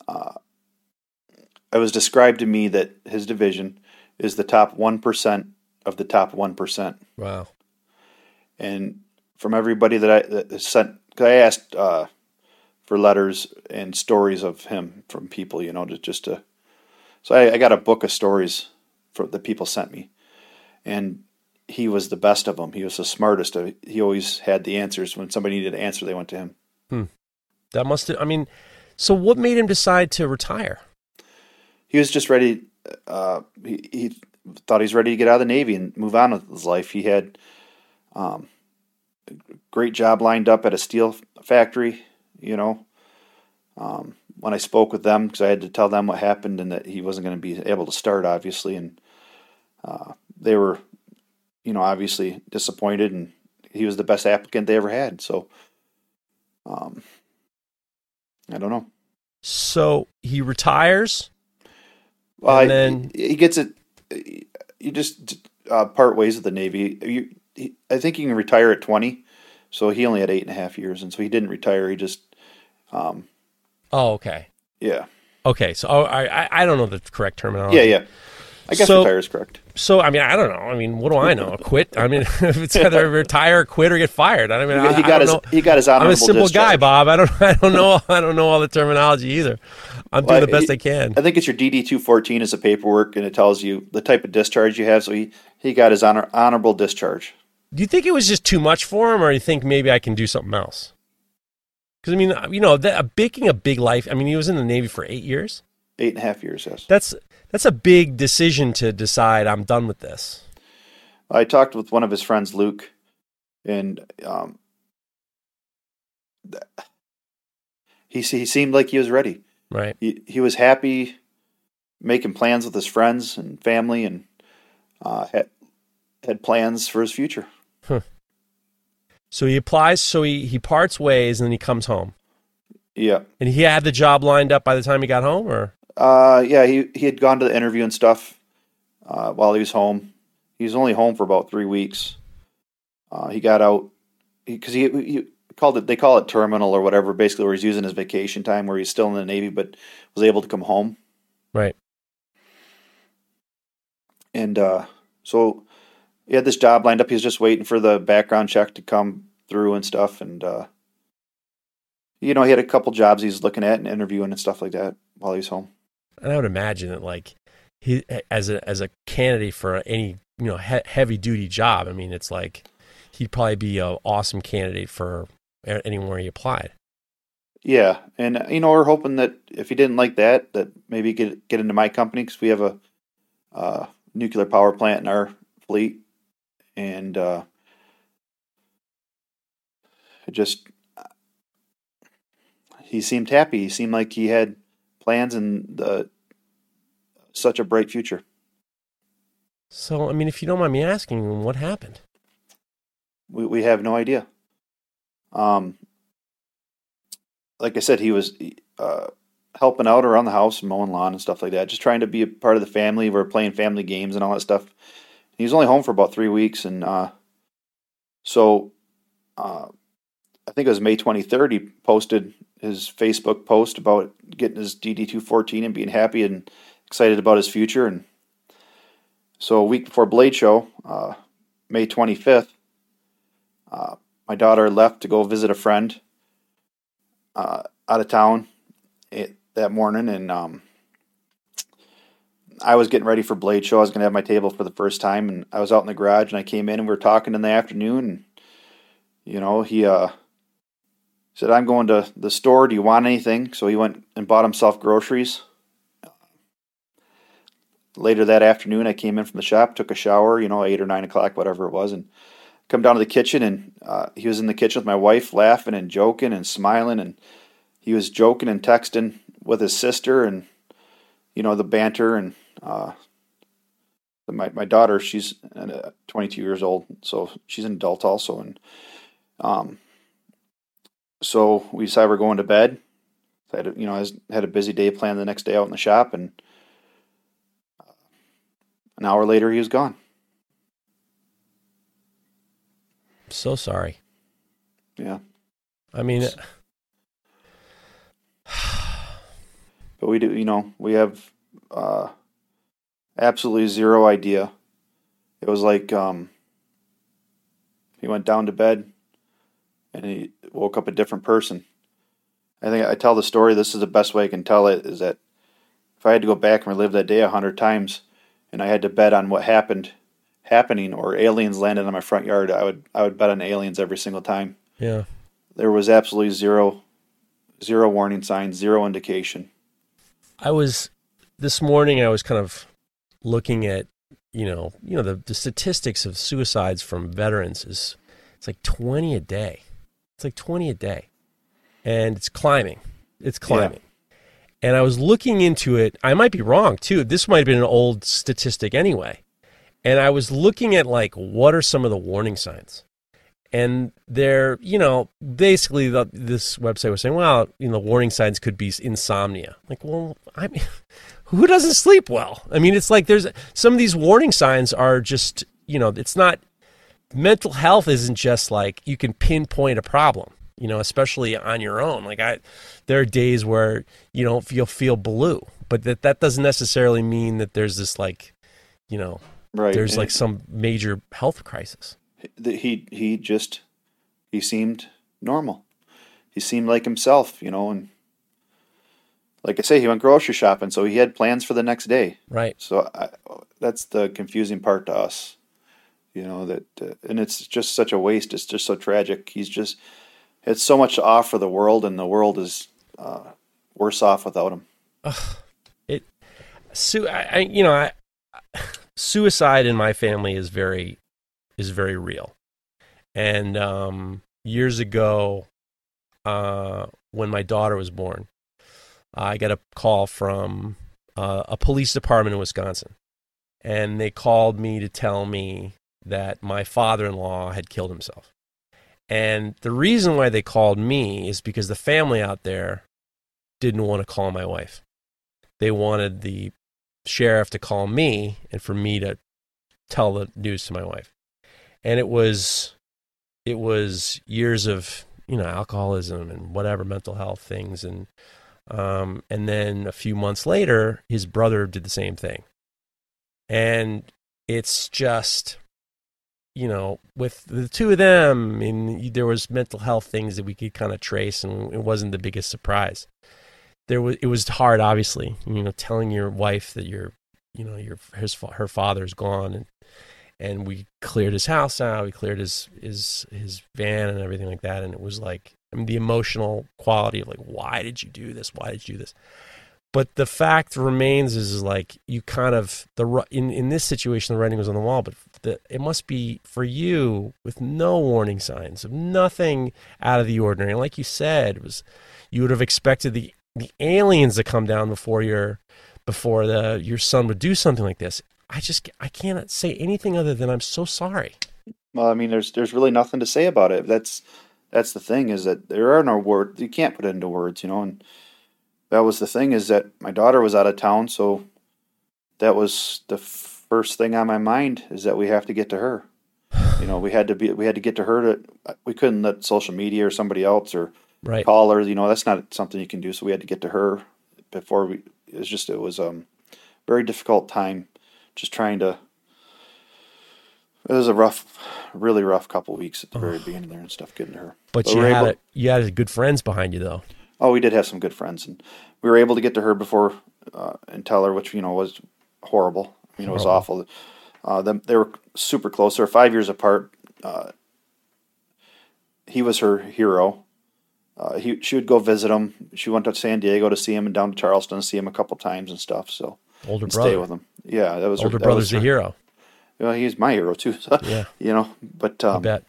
uh, it was described to me that his division is the top 1% of the top 1%. Wow. And from everybody that I that sent, cause I asked uh, for letters and stories of him from people, you know, to, just to, so I, I got a book of stories for the people sent me. And he was the best of them. He was the smartest. He always had the answers. When somebody needed an answer, they went to him. Hmm. That must have, I mean, so what made him decide to retire? He was just ready. Uh, he, he thought he's ready to get out of the Navy and move on with his life. He had um, a great job lined up at a steel factory, you know. Um, when I spoke with them, because I had to tell them what happened and that he wasn't going to be able to start, obviously, and uh, they were, you know, obviously disappointed, and he was the best applicant they ever had. So, um, I don't know. So he retires well, and then he, he gets it. You just uh, part ways with the Navy. You, he, I think he can retire at twenty. So he only had eight and a half years, and so he didn't retire. He just. Um, oh, okay. Yeah. Okay, so oh, I I don't know the correct terminology. Yeah, yeah. I guess so, retire is correct. So I mean, I don't know. I mean, what do I know? quit. I mean, it's either retire, quit, or get fired. I mean, he, I, got his know. he got his honorable. I'm a simple discharge. guy, Bob. I don't I don't know I don't know all the terminology either. I'm doing well, the best I can. I think it's your DD two fourteen is a paperwork, and it tells you the type of discharge you have. So he he got his honor, honorable discharge. Do you think it was just too much for him, or do you think maybe I can do something else? Because I mean, you know, that, making a big life. I mean, he was in the Navy for eight years. Eight and a half years, yes. That's that's a big decision to decide. I'm done with this. I talked with one of his friends, Luke, and um, he he seemed like he was ready. Right. He he was happy, making plans with his friends and family, and uh, had had plans for his future. Huh. So he applies. So he he parts ways, and then he comes home. Yeah. And he had the job lined up by the time he got home, or uh, yeah, he he had gone to the interview and stuff uh, while he was home. He was only home for about three weeks. Uh, he got out because he, he, he, called it. They call it terminal or whatever. Basically, where he's using his vacation time, where he's still in the Navy but was able to come home. Right. And uh, so he had this job lined up. He was just waiting for the background check to come through and stuff. And uh, you know, he had a couple jobs he's looking at and interviewing and stuff like that while he's home. And I would imagine that like he as a as a candidate for any you know he- heavy duty job. I mean, it's like he'd probably be an awesome candidate for anywhere he applied. Yeah, and you know we're hoping that if he didn't like that, that maybe get get into my company because we have a uh, nuclear power plant in our fleet, and uh, it just he seemed happy. He seemed like he had plans and the, such a bright future. So, I mean, if you don't mind me asking, what happened? We we have no idea. Um, like I said, he was uh, helping out around the house, mowing lawn and stuff like that, just trying to be a part of the family. We are playing family games and all that stuff. He was only home for about three weeks, and uh, so uh, I think it was May 23rd. He posted his Facebook post about getting his DD214 and being happy and excited about his future. And so a week before Blade Show, uh, May 25th, uh, my daughter left to go visit a friend uh, out of town it, that morning, and um, I was getting ready for Blade Show. I was going to have my table for the first time, and I was out in the garage, and I came in, and we were talking in the afternoon, and you know, he uh, said, "I'm going to the store. Do you want anything?" So he went and bought himself groceries. Later that afternoon, I came in from the shop, took a shower, you know, eight or nine o'clock, whatever it was, and come down to the kitchen and uh, he was in the kitchen with my wife laughing and joking and smiling. And he was joking and texting with his sister and you know the banter. And uh, my my daughter she's uh, 22 years old. So she's an adult also. And um so we decided we're going to bed. I had you know I had a busy day planned the next day out in the shop. And uh, an hour later he was gone so sorry. Yeah. I mean, but we do, you know, we have uh, absolutely zero idea. It was like um, he went down to bed and he woke up a different person. I think I tell the story. This is the best way I can tell it. Is that if I had to go back and relive that day a hundred times, and I had to bet on what happened happening or aliens landed on my front yard, I would I would bet on aliens every single time. Yeah. There was absolutely zero zero warning signs, zero indication. I was this morning I was kind of looking at, you know, you know the, the statistics of suicides from veterans is it's like 20 a day. It's like 20 a day. And it's climbing. It's climbing. Yeah. And I was looking into it. I might be wrong too. This might have been an old statistic anyway and I was looking at like what are some of the warning signs, and they're you know basically the, this website was saying well you know warning signs could be insomnia. Like well I mean who doesn't sleep well? I mean it's like there's some of these warning signs are just you know it's not mental health isn't just like you can pinpoint a problem you know especially on your own like i there are days where you don't feel feel blue but that that doesn't necessarily mean that there's this like you know Right. There's and like some major health crisis. He he just he seemed normal. He seemed like himself, you know, and like I say, he went grocery shopping, so he had plans for the next day. Right. So I, that's the confusing part to us, you know. That uh, and it's just such a waste. It's just so tragic. He's just it's so much to offer the world, and the world is uh, worse off without him. Ugh. It, so I, I you know I suicide in my family is very is very real. And um, years ago, uh, when my daughter was born, I got a call from uh, a police department in Wisconsin, and they called me to tell me that my father-in-law had killed himself. And the reason why they called me is because the family out there didn't want to call my wife. They wanted the sheriff to call me and for me to tell the news to my wife. And it was it was years of, you know, alcoholism and whatever mental health things and um and then a few months later his brother did the same thing. And it's just you know, with the two of them, I mean, there was mental health things that we could kind of trace, and it wasn't the biggest surprise. There was it was hard, obviously, you know, telling your wife that your, you know, your his her father's gone, and and we cleared his house out, we cleared his his his van and everything like that, and it was like, I mean, the emotional quality of like, why did you do this? Why did you do this? But the fact remains is, is like you kind of the in in this situation the writing was on the wall, but the, it must be for you with no warning signs of nothing out of the ordinary. And like you said, was you would have expected the the aliens to come down before your before the your son would do something like this. I just I cannot say anything other than I'm so sorry. Well, I mean, there's there's really nothing to say about it. That's that's the thing is that there are no words. You can't put it into words, you know. And that was the thing is that my daughter was out of town, so that was the first thing on my mind is that we have to get to her. You know, we had to be we had to get to her to we couldn't let social media or somebody else or right. call her. You know, that's not something you can do. So we had to get to her before we. It was just it was um very difficult time, just trying to. It was a rough, really rough couple weeks at the very beginning there and stuff getting to her. But, but you had able, a, you had good friends behind you though. Oh, we did have some good friends, and we were able to get to her before uh, and tell her, which you know was horrible. I mean, it was awful. Uh, them, they were super close. They were five years apart. Uh, he was her hero. Uh, he she would go visit him. She went to San Diego to see him, and down to Charleston to see him a couple times and stuff. So older brother, stay with him. Yeah, that was older her, brother's a hero. Well, he's my hero too. So, yeah, you know, but um, I bet.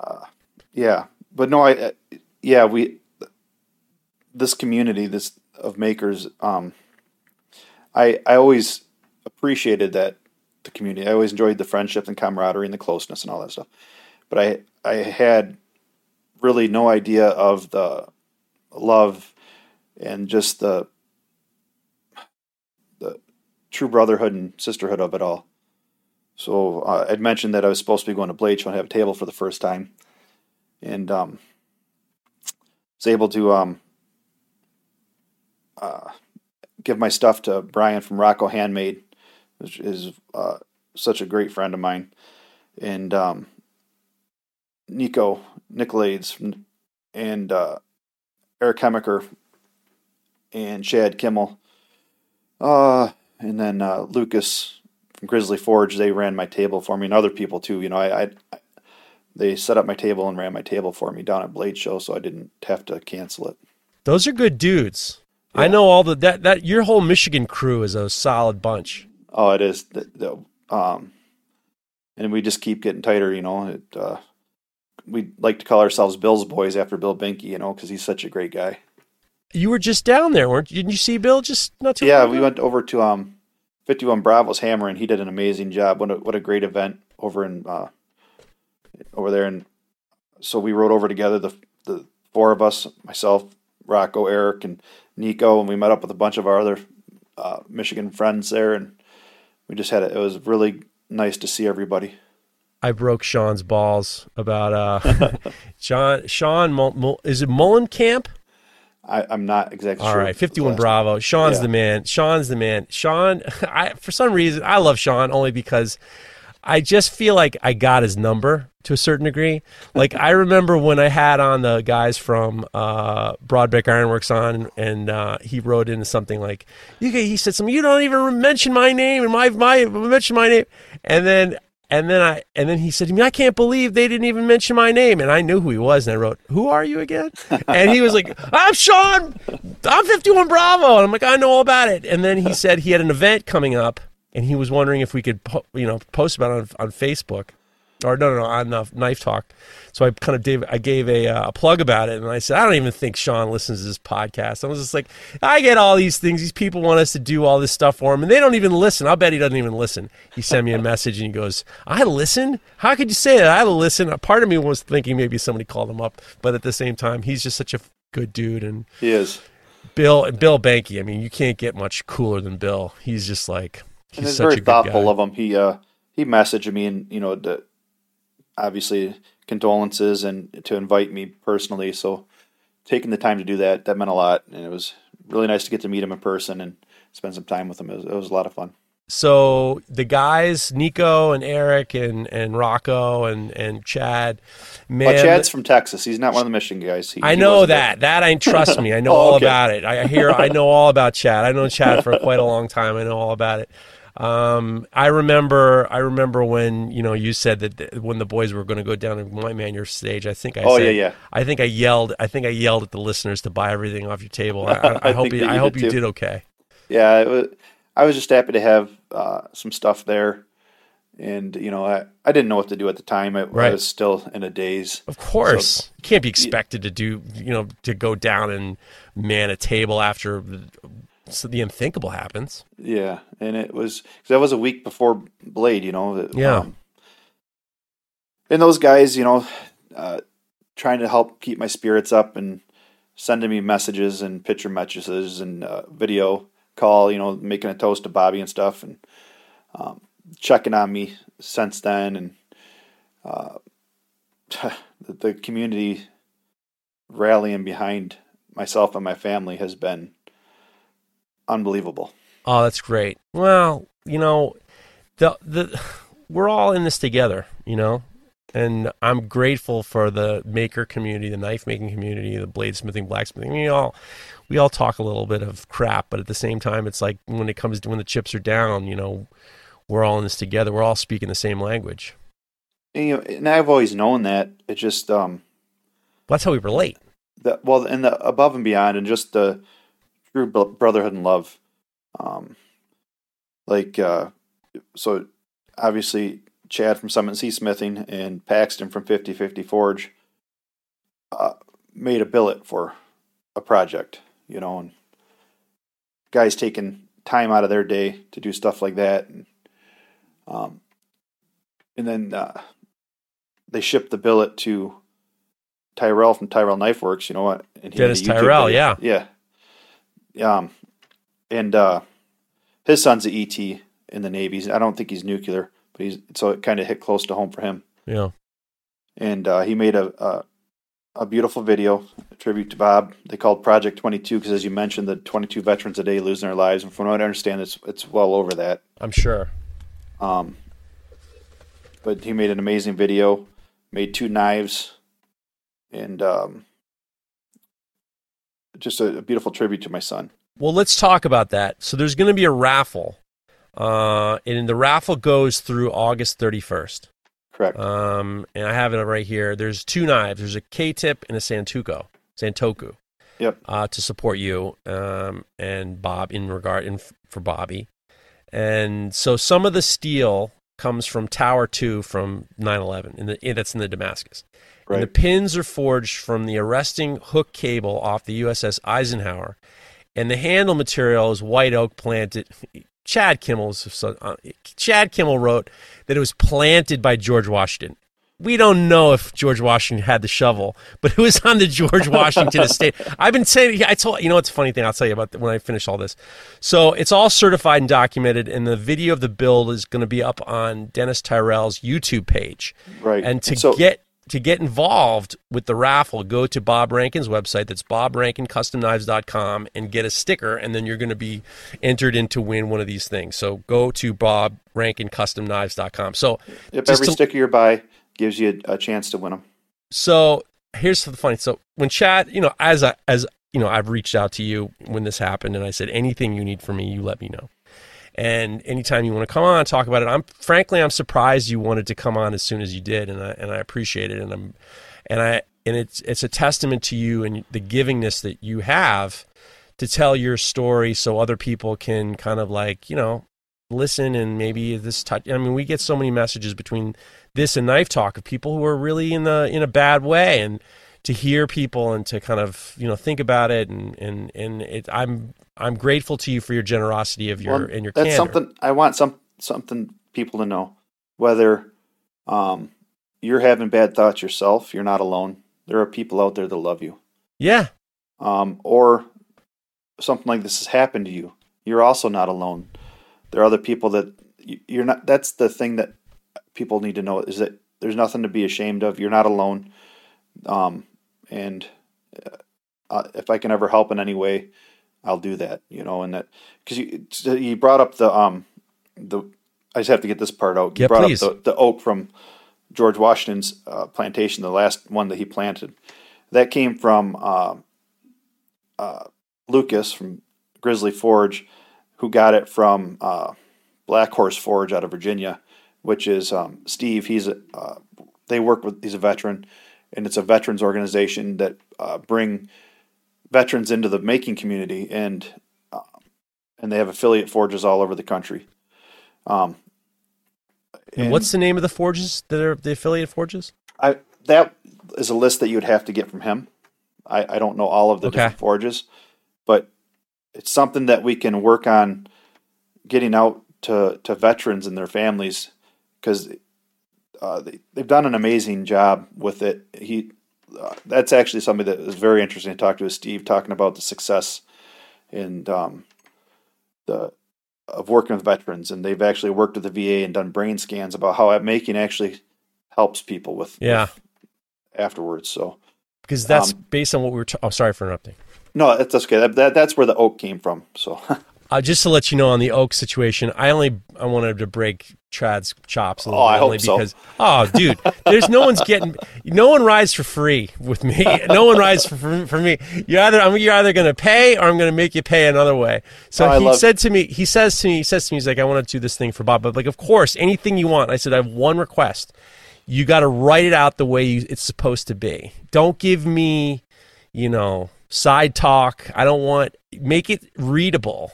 Uh, yeah, but no, I yeah we this community this of makers um, I I always appreciated that the community. I always enjoyed the friendship and camaraderie and the closeness and all that stuff. But I I had really no idea of the love and just the the true brotherhood and sisterhood of it all. So uh, I'd mentioned that I was supposed to be going to Blade Show and have a table for the first time, and um, was able to um, uh, give my stuff to Brian from Rocco Handmade, which is uh, such a great friend of mine, and um, Nico Nicolades and uh, Eric Hemiker and Chad Kimmel, uh, and then uh, Lucas from Grizzly Forge. They ran my table for me, and other people too. You know, I, I, I they set up my table and ran my table for me down at Blade Show, so I didn't have to cancel it. Those are good dudes. Yeah. I know all the that that your whole Michigan crew is a solid bunch. Oh, it is. The, the, um, and we just keep getting tighter. You know, it, uh, we like to call ourselves Bill's boys after Bill Binky. You know, because he's such a great guy. You were just down there, weren't you? Didn't you see Bill just not too? Yeah, we went over to um, 51 Bravo's Hammer, and he did an amazing job. What a, what a great event over in uh, over there. And so we rode over together, the the four of us, myself, Rocco, Eric, and Nico, and we met up with a bunch of our other uh, Michigan friends there, and we just had it. It was really nice to see everybody. I broke Sean's balls about uh, Sean. Sean, is it Mullen Camp? I, am not exactly All sure. All right, 51 Bravo. Sean's yeah. the man. Sean's the man. Sean, I, for some reason, I love Sean only because I just feel like I got his number to a certain degree. Like I remember when I had on the guys from uh, Brodbeck Ironworks on, and uh, he wrote into something like, "You," "He said something. You don't even mention my name, and my my mention my name." And then and then I and then he said to me, "I can't believe they didn't even mention my name." And I knew who he was, and I wrote, "Who are you again?" And he was like, "I'm Sean. I'm 51 Bravo." And I'm like, "I know all about it." And then he said he had an event coming up, and he was wondering if we could, you know, post about it on on Facebook or no, no, no, on uh, Knife Talk. So I kind of gave, I gave a, uh, a plug about it, and I said, I don't even think Sean listens to this podcast. I was just like, I get all these things. These people want us to do all this stuff for him, and they don't even listen. I'll bet he doesn't even listen. He sent me a message, and he goes, I listen? How could you say that? I listen. A part of me was thinking maybe somebody called him up, but at the same time, he's just such a good dude, and he is. Bill Bill Banky. I mean, you can't get much cooler than Bill. He's just like he's and it's such very a thoughtful guy. of him. He uh, he messaged me and you know the obviously condolences and to invite me personally. So taking the time to do that, that meant a lot. And it was really nice to get to meet him in person and spend some time with him. It was, it was a lot of fun. so the guys, Nico and Eric and and Rocco and and Chad, man, But Chad's from Texas. He's not one of the Michigan guys. He, I know that. That I trust me. I know Oh, all okay. about it. I hear. I know all about Chad. I know Chad for quite a long time. I know all about it. Um, I remember. I remember when you know you said that th- when the boys were going to go down to White Man your stage. I think I. Oh, said, yeah, yeah. I think I yelled. I think I yelled at the listeners to buy everything off your table. I, I, I hope. You, I hope did you too. did okay. Yeah, it was, I was just happy to have uh, some stuff there, and you know, I, I didn't know what to do at the time. I, Right. I was still in a daze. Of course, you can't be expected to do. You know, to go down and man a table after so the unthinkable happens. Yeah, and it was that was a week before Blade. You know. that, Yeah. um, and those guys, you know, uh, trying to help keep my spirits up and sending me messages and picture messages and uh, video call. You know, making a toast to Bobby and stuff, and um, checking on me since then, and uh, the, the community rallying behind myself and my family has been unbelievable. Oh, that's great. Well, you know, the the we're all in this together, you know, and I'm grateful for the maker community, the knife making community, the bladesmithing, blacksmithing. We all we all talk a little bit of crap, but at the same time, it's like when it comes to when the chips are down, you know, we're all in this together. We're all speaking the same language. And, you know, and I've always known that. It just um, That's how we relate. the well, and the above and beyond, and just the bro- brotherhood and love. Um, like uh, so, obviously, Chad from Summit Sea Smithing and Paxton from Fifty Fifty Forge uh, made a billet for a project, you know, and guys taking time out of their day to do stuff like that, and um, and then uh, they shipped the billet to Tyrell from Tyrell Knife Works, you know what? And he Dennis Tyrell, video. yeah, yeah. Um, and uh, his son's an ET in the Navy. I don't think he's nuclear, but he's so it kind of hit close to home for him. Yeah. And uh, he made a, a a beautiful video, a tribute to Bob. They called Project Twenty Two because, as you mentioned, the twenty two veterans a day losing their lives, and from what I understand, it's it's well over that. I'm sure. Um, but he made an amazing video, made two knives, and um, just a, a beautiful tribute to my son. Well, let's talk about that. So there's going to be a raffle, uh, and the raffle goes through August 31st. Correct. Um, and I have it right here. There's two knives. There's a K-tip and a Santoku, Santoku, yep. uh, to support you um, and Bob in regard in for Bobby. And so some of the steel comes from Tower Two from 9/11, and that's in the Damascus. And the pins are forged from the arresting hook cable off the USS Eisenhower, and the handle material is white oak planted. Chad Kimmel's uh, Chad Kimmel wrote that it was planted by George Washington. We don't know if George Washington had the shovel, but it was on the George Washington estate. I've been saying, I told you know, it's a funny thing. I'll tell you about when I finish all this. So it's all certified and documented, and the video of the build is going to be up on Dennis Tyrell's YouTube page. Right. And to So- get to get involved with the raffle, go to Bob Rankin's website. That's bobrankincustomknives.com and get a sticker, and then you're going to be entered in to win one of these things. So go to bobrankincustomknives.com. So If every to- sticker you buy gives you a, a chance to win them. so here's the funny. So when Chad, you know, as I, as you know, I've reached out to you when this happened, and I said anything you need from me, you let me know. And anytime you want to come on and talk about it, I'm frankly I'm surprised you wanted to come on as soon as you did, and I and I appreciate it, and I'm and I and it's it's a testament to you and the givingness that you have to tell your story, so other people can kind of like you know listen and maybe this touch. I mean, we get so many messages between this and knife talk of people who are really in the in a bad way, and to hear people and to kind of you know think about it and and and it, I'm I'm grateful to you for your generosity of your Well, and your that's candor. something I want some something people to know. Whether um, you're having bad thoughts yourself, you're not alone. There are people out there that love you. Yeah, Um, or something like this has happened to you, you're also not alone. There are other people that you- you're not. That's the thing that people need to know is that there's nothing to be ashamed of. You're not alone. Um, and uh, if I can ever help in any way, I'll do that. You know, and that because you you brought up the um the I just have to get this part out. You Yeah, brought please. up the, the oak from George Washington's uh, plantation, the last one that he planted. That came from uh, uh, Lucas from Grizzly Forge, who got it from uh, Black Horse Forge out of Virginia, which is um, Steve. He's a, uh, they work with. He's a veteran, and it's a veterans organization that uh, bring veterans into the making community, and uh, and they have affiliate forges all over the country. Um, And what's the name of the forges that are the affiliate forges? I that is a list that you would have to get from him. I, I don't know all of the Okay. different forges, but it's something that we can work on getting out to, to veterans and their families because uh, they, they've done an amazing job with it. He uh, that's actually something that was very interesting to talk to Steve, talking about the success and um, the of working with veterans, and they've actually worked with the VA and done brain scans about how making actually helps people with Yeah. with afterwards. So Because that's Um, based on what we were. T- oh, sorry for interrupting. no, that's, that's okay. That, that that's where the oak came from. So Uh, just to let you know on the oak situation, I only I wanted to break Chad's chops a little Oh, bit I hope only so. because oh dude, there's no one's getting no one rides for free with me. No one rides for for, for me. You either I'm you're either gonna pay or I'm gonna make you pay another way. So Oh, he love- said to me, he says to me, he says to me, he's like, I want to do this thing for Bob, but like of course anything you want. I said I have one request. You got to write it out the way you, it's supposed to be. Don't give me, you know, side talk. I don't want make it readable.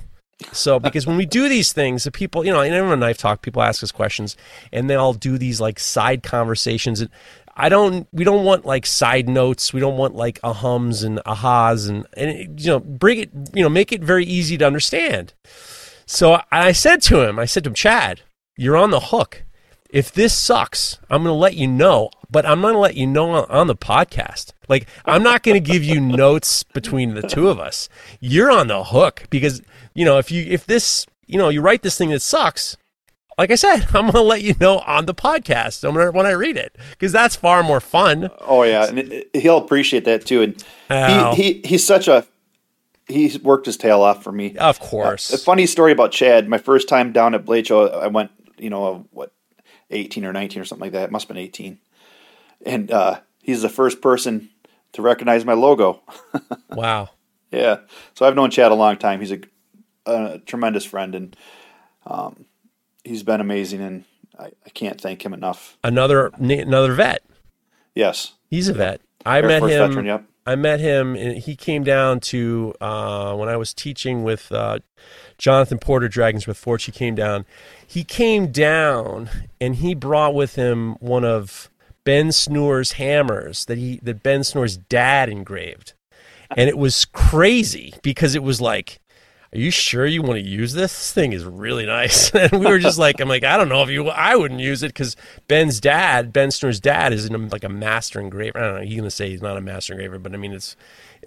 So because when we do these things, the people, you know, in everyone knife talk, people ask us questions, and they all do these like side conversations. And I don't, we don't want like side notes. We don't want like ahums and ahas, and and you know, bring it, you know, make it very easy to understand. So I, I said to him, I said to him, Chad, you're on the hook. If this sucks, I'm going to let you know, but I'm going to let you know on, on the podcast. Like, I'm not going to give you notes between the two of us. You're on the hook because, you know, if you, if this, you know, you write this thing that sucks, like I said, I'm going to let you know on the podcast when I- when I read it because that's far more fun. oh yeah, and he'll appreciate that too. And he, he he's such a he's worked his tail off for me. Of course. A funny story about Chad. My first time down at Blade Show, I went, you know, what, 18 or 19 or something like that. It must have been 18. And uh, he's the first person to recognize my logo. Wow. yeah. So I've known Chad a long time. He's a, a tremendous friend and um, he's been amazing. And I, I can't thank him enough. Another, another vet. Yes. He's a vet. I Air met Force him. veteran, yep. I met him, and he came down to uh, when I was teaching with uh, Jonathan Porter, Dragon's Breath Forge. He came down. He came down, and he brought with him one of Ben Snoor's hammers that he that Ben Snoor's dad engraved, and it was crazy because it was like. Are you sure you want to use this? This thing is really nice. And we were just like, I'm like, I don't know if you, I wouldn't use it because Ben's dad, Ben Snoor's dad, is like a master engraver. I don't know. He's gonna say he's not a master engraver, but I mean, it's,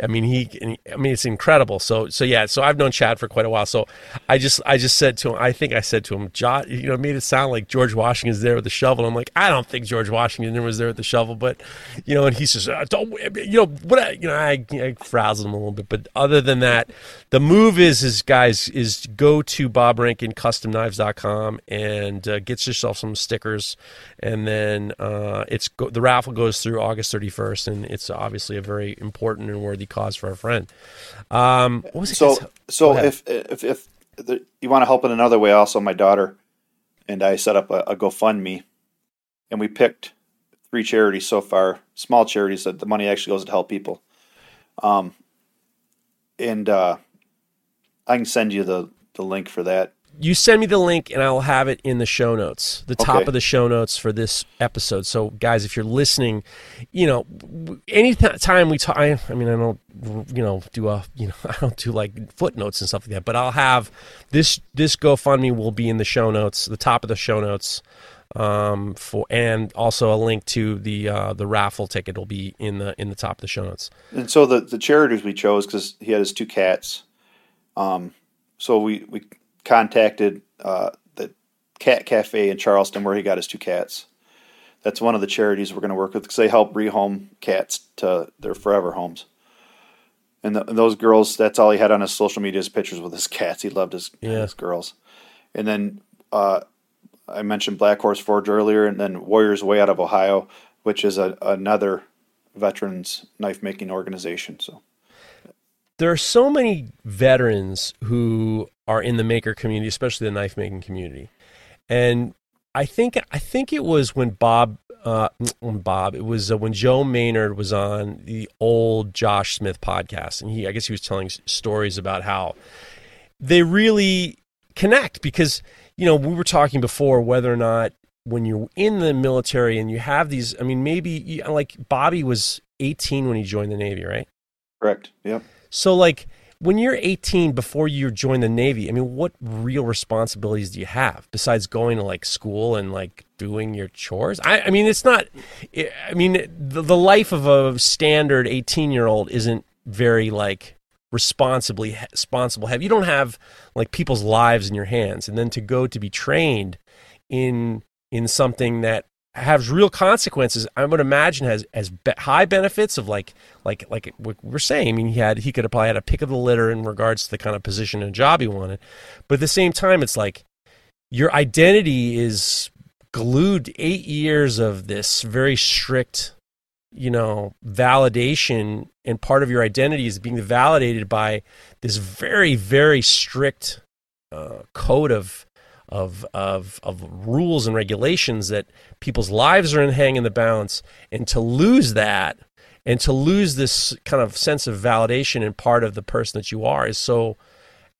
I mean, he, I mean, it's incredible. So, so yeah. So I've known Chad for quite a while. So I just, I just said to him, I think I said to him, John, you know, made it sound like George Washington's there with the shovel. I'm like, I don't think George Washington was there with the shovel, but you know, and he says, uh, don't, you know, what, I- you know, I, I frazzled him a little bit, but other than that, the move is, is guys, is go to Bob Rankin, BobRankinCustomKnives.com and uh, get yourself some stickers, and then uh, it's go, the raffle goes through August 31st, and it's obviously a very important and worthy cause for a friend. Um, what was it? So, so if, if, if the, you want to help in another way, also my daughter and I set up a, a GoFundMe and we picked three charities so far, small charities that the money actually goes to help people. Um, and, uh, I can send you the, the link for that. You send me the link and I'll have it in the show notes, the top Okay. of the show notes for this episode. So, guys, if you're listening, you know, any th- time we talk, I, I mean, I don't, you know, do a, you know, I don't do like footnotes and stuff like that, but I'll have this, this GoFundMe will be in the show notes, the top of the show notes. Um, for and also a link to the uh, the raffle ticket will be in the in the top of the show notes. And so the, the charities we chose because he had his two cats. Um, so we, we contacted uh, the Cat Cafe in Charleston where he got his two cats. That's one of the charities we're going to work with because they help rehome cats to their forever homes. And, the, and those girls, that's all he had on his social media is pictures with his cats. He loved his, Yeah. his girls. And then uh, I mentioned Black Horse Forge earlier, and then Warriors Way out of Ohio, which is a, another veterans knife making organization. So there are so many veterans who are in the maker community, especially the knife making community, and I think I think it was when Bob uh, when Bob it was uh, when Joe Maynard was on the old Josh Smith podcast, and he I guess he was telling stories about how they really connect because you know we were talking before whether or not when you're in the military and you have these, I mean, maybe like Bobby was 18 when he joined the Navy, right? Correct. Yep. So, like, when you're 18 before you join the Navy, I mean, what real responsibilities do you have besides going to like school and like doing your chores? I, I mean, it's not, I mean, the, the life of a standard 18 year old isn't very like responsibly responsible have you don't have like people's lives in your hands and then to go to be trained in in something that has real consequences. I would imagine has as be- high benefits of like like like what we're saying. I mean, he had he could probably had a pick of the litter in regards to the kind of position and job he wanted, but at the same time, it's like your identity is glued eight years of this very strict you know validation and part of your identity is being validated by this very very strict uh, code of of, of, of rules and regulations that people's lives are in hang in the balance. And to lose that and to lose this kind of sense of validation and part of the person that you are is so,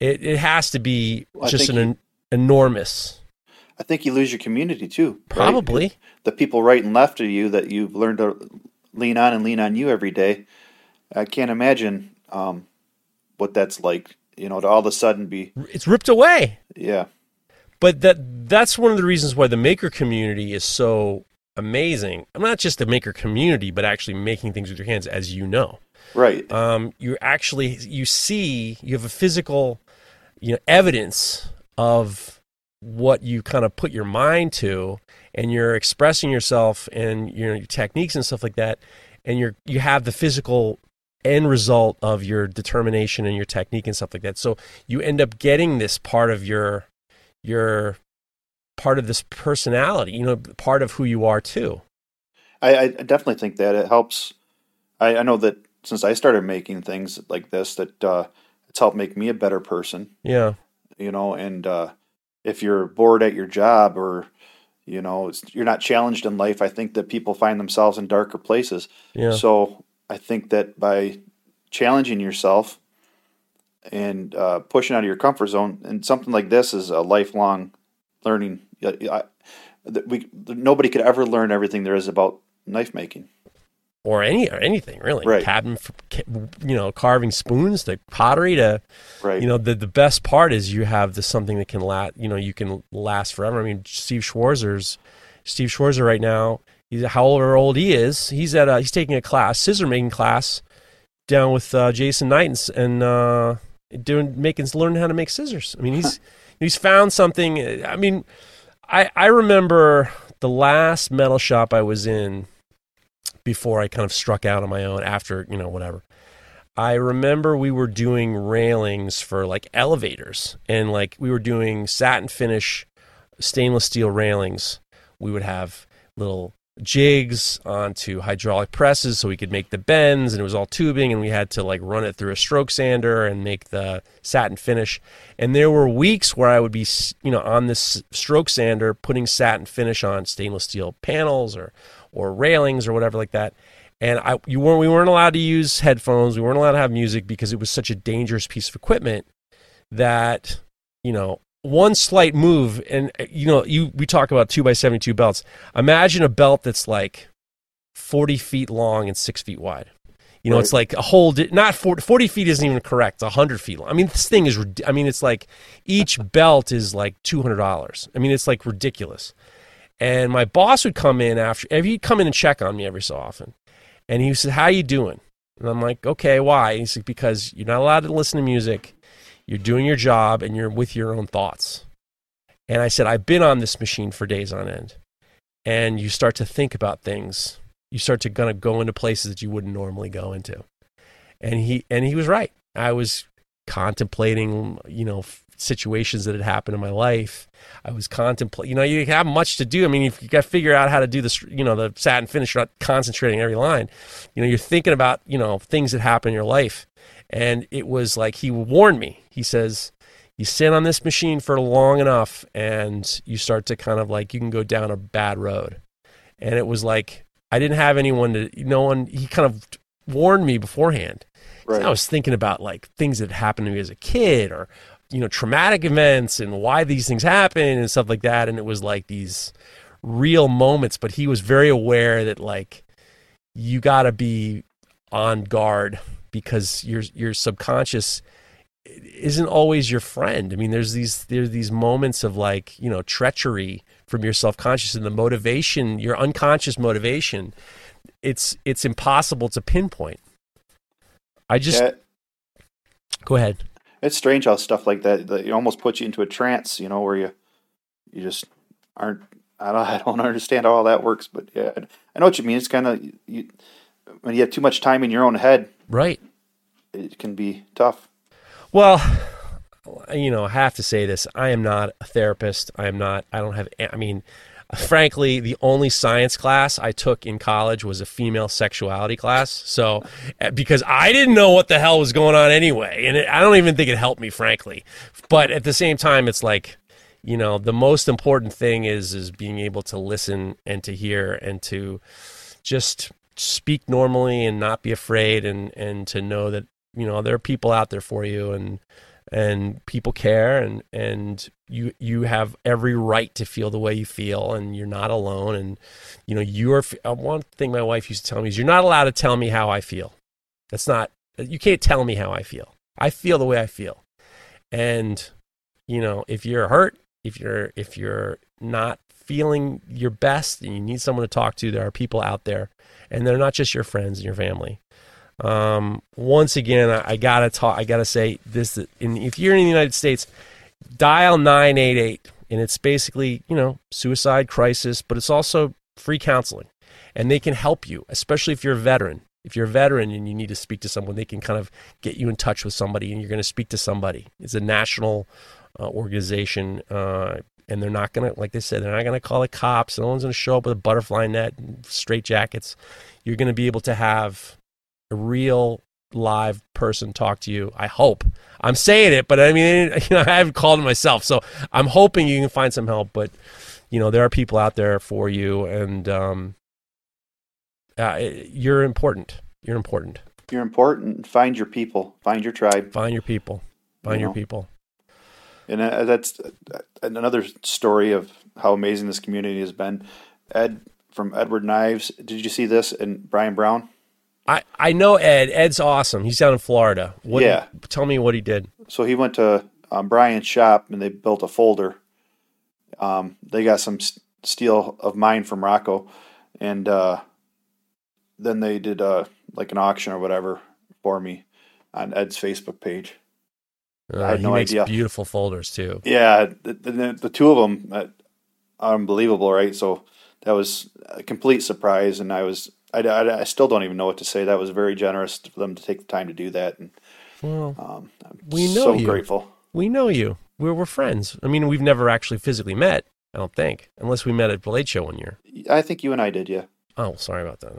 it, it has to be well, just an you, enormous. I think you lose your community too. Probably. Right? The people right and left of you that you've learned to lean on and lean on you every day. I can't imagine um, what that's like, you know, to all of a sudden be. It's ripped away. Yeah but that that's one of the reasons why the maker community is so amazing. I'm not just the maker community, but actually making things with your hands, as you know. Right. Um, you actually you see you have a physical, you know, evidence of what you kind of put your mind to, and you're expressing yourself and your, your techniques and stuff like that, and you're you have the physical end result of your determination and your technique and stuff like that. So you end up getting this part of your you're part of this personality, you know, part of who you are too. I, I definitely think that it helps. I, I, know that since I started making things like this, that uh, it's helped make me a better person. Yeah. You know, and uh, if you're bored at your job or you know you're not challenged in life, I think that people find themselves in darker places. Yeah. So I think that by challenging yourself and uh, pushing out of your comfort zone. And something like this is a lifelong learning. I, we nobody could ever learn everything there is about knife making, or any or anything really. Right. Cabin, you know, carving spoons to pottery to, right. You know, the the best part is you have this something that can last. You know, you can last forever. I mean, Steve Schwarzer's Steve Schwarzer right now. He's however old he is. He's at a, he's taking a class, scissor making class, down with uh, Jason Knight and uh, doing making learning how to make scissors. I mean, he's he's found something. I mean, I I remember the last metal shop I was in before I kind of struck out on my own after you know whatever. I remember we were doing railings for like elevators and like we were doing satin finish stainless steel railings. We would have little jigs onto hydraulic presses so we could make the bends and it was all tubing and we had to like run it through a stroke sander and make the satin finish and there were weeks where i would be you know on this stroke sander putting satin finish on stainless steel panels or or railings or whatever like that and I, you weren't, we weren't allowed to use headphones. We weren't allowed to have music because it was such a dangerous piece of equipment that, you know, one slight move, and you know, you we talk about two by seventy two belts. Imagine a belt that's like forty feet long and six feet wide. You know, right. it's like a whole, not 40, 40 feet isn't even correct. It's 100 feet long. I mean, this thing is, I mean, it's like each belt is like $200. I mean, it's like ridiculous. And my boss would come in after, he'd come in and check on me every so often. And he said, How you doing? And I'm like, Okay, why? And he's like, Because you're not allowed to listen to music you're doing your job and you're with your own thoughts. And I said, I've been on this machine for days on end. And you start to think about things. You start to kind of go into places that you wouldn't normally go into. And he and he was right. I was contemplating, you know, situations that had happened in my life. I was contemplating, you know, you have much to do. I mean, you've got to figure out how to do this, you know, the satin finish, you're not concentrating every line. You know, you're thinking about, you know, things that happen in your life. And it was like he warned me. He says, you sit on this machine for long enough and you start to kind of like, you can go down a bad road. And it was like, I didn't have anyone to, no one, he kind of warned me beforehand. Right. I was thinking about like things that happened to me as a kid or, you know, traumatic events and why these things happen and stuff like that. And it was like these real moments, but he was very aware that like you got to be on guard because your your subconscious isn't always your friend. I mean, there's these there's these moments of like you know treachery from your self-conscious and the motivation, your unconscious motivation. It's it's impossible to pinpoint. I just Yeah, go ahead. it's strange how stuff like that that it almost puts you into a trance, you know, where you you just aren't. I don't. I don't understand how all that works, but yeah, I- I know what you mean. It's kind of you, when you have too much time in your own head, Right. it can be tough. Well, you know, I have to say this. I am not a therapist. I am not, I don't have, I mean, frankly, the only science class I took in college was a female sexuality class. So, eh, because I didn't know what the hell was going on anyway. And it, I don't even think it helped me, frankly. But at the same time, it's like, you know, the most important thing is, is being able to listen and to hear and to just speak normally and not be afraid and, and to know that, you know, there are people out there for you and, and people care and and you you have every right to feel the way you feel and you're not alone. And you know you're uh, one thing my wife used to tell me is you're not allowed to tell me how I feel. That's not you can't tell me how I feel. I feel the way I feel. And you know if you're hurt if you're if you're not feeling your best and you need someone to talk to. There are people out there and they're not just your friends and your family um, once again, I, I gotta talk. I gotta say this: in, if you're in the United States, dial nine eight eight, and it's basically you know suicide crisis, but it's also free counseling, and they can help you, especially if you're a veteran. If you're a veteran and you need to speak to someone, they can kind of get you in touch with somebody, and you're going to speak to somebody. It's a national uh, organization. Uh, and they're not gonna, like they said, they're not gonna call the cops. No one's gonna show up with a butterfly net and straight jackets. You're gonna be able to have a real live person talk to you. I hope. I'm saying it, but I mean, you know, I haven't called myself, so I'm hoping you can find some help. But you know, there are people out there for you, and um, uh, you're important. You're important. You're important. Find your people. Find your tribe. Find your people. Find You your know. people. And uh, that's uh, another story of how amazing this community has been. Ed from Edward Knives. Did you see this? And Brian Brown. I, I know Ed. Ed's awesome. He's down in Florida. What Yeah. tell me what he did. So he went to um, Brian's shop and they built a folder. Um, they got some s- steel of mine from Rocco, and uh, then they did uh, like an auction or whatever for me on Ed's Facebook page. Uh, I had he no makes idea. beautiful folders too. Yeah, the, the, the two of them, uh, unbelievable, right? So that was a complete surprise, and I was I, I, I still don't even know what to say. That was very generous for them to take the time to do that, and Well, um, I'm We know so you. grateful. we know you. We're we're friends. I mean, we've never actually physically met. I don't think, unless we met at Blade Show one year. I think you and I did, yeah. Oh, sorry about that.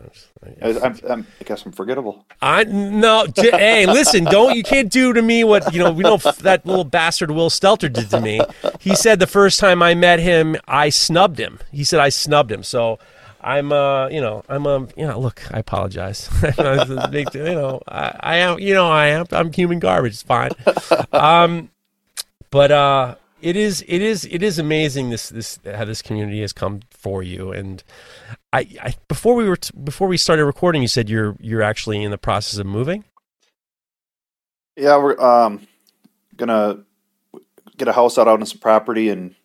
I, I'm, I'm, I guess I'm forgettable. I no. d- hey, listen! Don't you can't do to me what you know. We know that little bastard Will Stelter did to me. He said the first time I met him, I snubbed him. He said I snubbed him. So I'm, uh, you know, I'm, um, you know, look, I apologize. It's a big- you know, I, I am, you know, I am. I'm human garbage. It's fine. Um, but uh, it is, it is, it is amazing this, this how this community has come for you. And I, I before we were t- before we started recording, you said you're you're actually in the process of moving. Yeah, we're um, gonna get a house out on some property and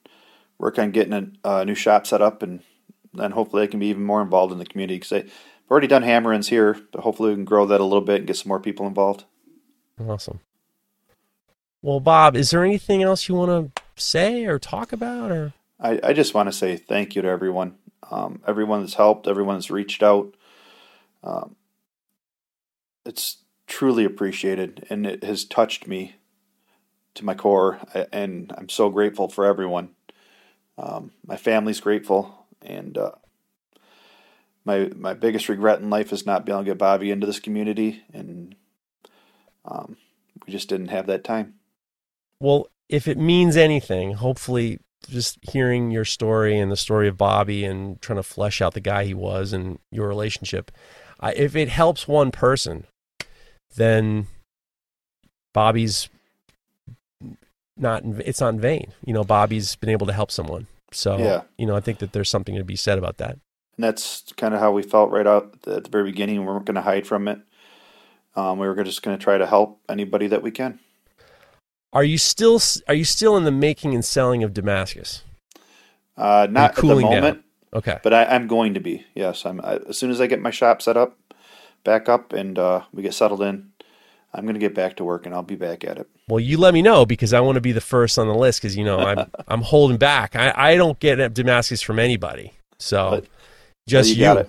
work on getting a, a new shop set up, and then hopefully I can be even more involved in the community because I've already done hammer-ins here, but hopefully we can grow that a little bit and get some more people involved. Awesome. Well, Bob, is there anything else you want to say or talk about, or I, I just want to say thank you to everyone, um, everyone that's helped, everyone that's reached out. Um, it's truly appreciated, and it has touched me to my core, and I'm so grateful for everyone. Um, my family's grateful, and uh, my my biggest regret in life is not being able to get Bobby into this community, and um, we just didn't have that time. Well, if it means anything, hopefully, just hearing your story and the story of Bobby and trying to flesh out the guy he was and your relationship, I, if it helps one person, then Bobby's not it's not in vain. You know, Bobby's been able to help someone. So, yeah. you know, I think that there's something to be said about that. And that's kind of how we felt right out at the very beginning. We weren't going to hide from it. Um, we were just going to try to help anybody that we can. Are you still are you still in the making and selling of Damascus? Uh, not at the moment. Down? Okay, but I, am going to be. Yes, I'm. I, as soon as I get my shop set up, back up, and uh, we get settled in, I'm going to get back to work, and I'll be back at it. Well, you let me know because I want to be the first on the list because you know I'm I'm holding back. I, I don't get Damascus from anybody, so but, just you. you.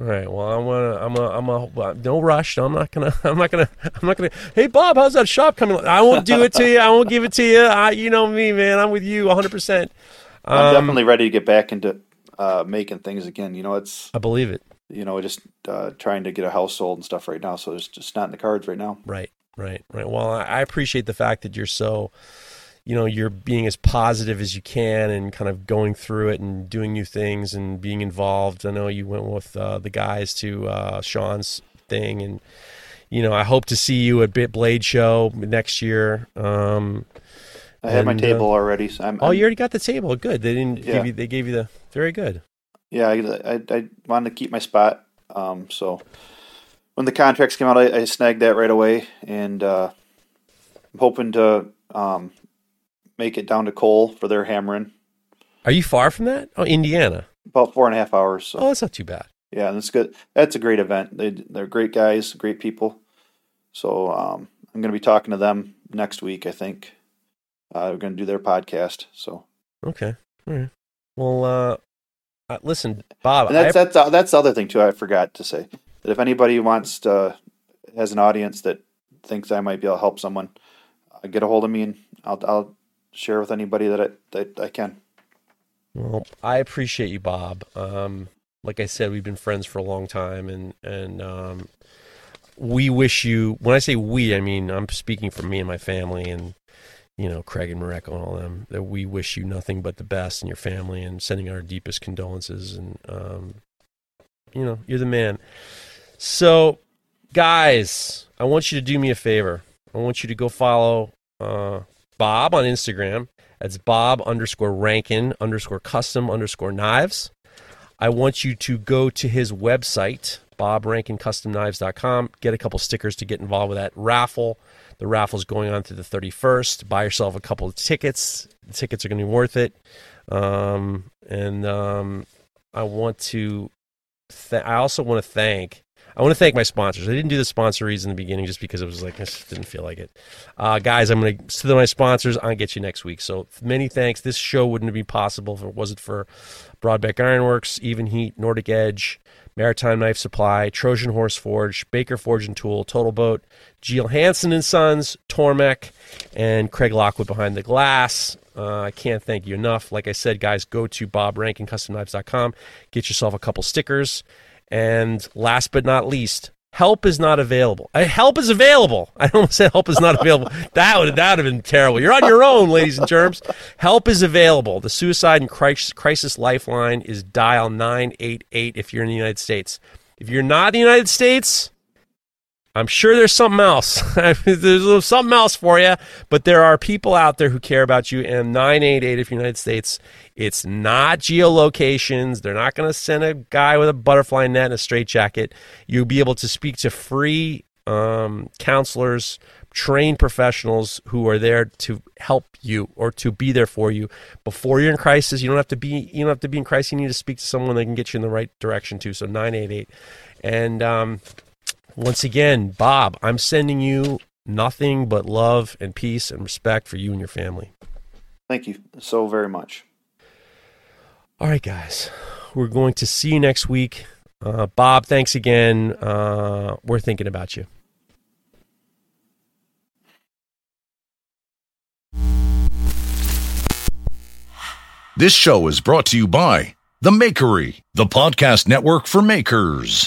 All right. Well, I'm gonna, I'm a, I'm a, no rush. I'm not gonna, I'm not gonna, I'm not gonna. Hey, Bob, how's that shop coming? I won't do it to you. I won't give it to you. I, you know me, man. I'm with you 100. Um, percent I'm definitely ready to get back into uh, making things again. You know, it's. I believe it. You know, just uh, trying to get a house sold and stuff right now. So it's just not in the cards right now. Right. Right. Right. Well, I appreciate the fact that you're so you know you're being as positive as you can and kind of going through it and doing new things and being involved. I know you went with uh, the guys to uh, Sean's thing, and you know I hope to see you at Bit Blade Show next year. Um, I have my table uh, already. So I'm, oh, I'm, you already got the table. Good. They didn't yeah. give you. They gave you the very good. Yeah, I, I, I wanted to keep my spot. Um, so when the contracts came out, I, I snagged that right away, and uh, I'm hoping to um, make it down to Cole for their hammering. Are you far from that? Oh, Indiana. About four and a half hours. So. Oh, that's not too bad. Yeah, and it's good. That's a great event. They they're great guys, great people. So um, I'm going to be talking to them next week. I think uh, we're going to do their podcast. So okay, all right. Well, uh, uh, listen, Bob. And that's I... that's uh, that's the other thing too. I forgot to say that if anybody wants to has an audience that thinks I might be able to help someone, uh, get a hold of me and I'll I'll share with anybody that I, that I can. Well, I appreciate you, Bob. Um, like I said, we've been friends for a long time, and and um, we wish you. When I say we, I mean I'm speaking for me and my family, and you know Craig and Mareko and all them. That we wish you nothing but the best in your family, and sending our deepest condolences. And um, you know, you're the man. So, guys, I want you to do me a favor. I want you to go follow uh, Bob on Instagram. That's Bob underscore Rankin underscore custom underscore knives. I want you to go to his website, bobrankincustomknives.com, get a couple stickers to get involved with that raffle. The raffle's going on through the 31st. Buy yourself a couple of tickets. The tickets are going to be worth it. Um, and um, I want to, th- I also want to thank I want to thank my sponsors. I didn't do the sponsories in the beginning just because it was like I just didn't feel like it. Uh, guys, I'm going to to my sponsors. I'll get you next week. So many thanks. This show wouldn't be possible if it wasn't for Brodbeck Ironworks, Evenheat, Nordic Edge, Maritime Knife Supply, Trojan Horse Forge, Baker Forge and Tool, Total Boat, Geel Hansen and Sons, Tormek, and Craig Lockwood behind the glass. Uh, I can't thank you enough. Like I said, guys, go to bobrankincustomknives.com, get yourself a couple stickers. And last but not least, help is not available. Uh, help is available. I don't say help is not available. that would that would have been terrible. You're on your own, ladies and germs. Help is available. The suicide and crisis lifeline is dial 988 if you're in the United States. If you're not in the United States, I'm sure there's something else. there's something else for you, but there are people out there who care about you. And 988 if you're United States, it's not geolocations. They're not going to send a guy with a butterfly net and a straitjacket. You'll be able to speak to free um, counselors, trained professionals who are there to help you or to be there for you before you're in crisis. You don't have to be you don't have to be in crisis. You need to speak to someone that can get you in the right direction too. So 988, and um, once again, Bob, I'm sending you nothing but love and peace and respect for you and your family. Thank you so very much. All right, guys. We're going to see you next week. Uh, Bob, thanks again. Uh, we're thinking about you. This show is brought to you by The Makery, the podcast network for makers.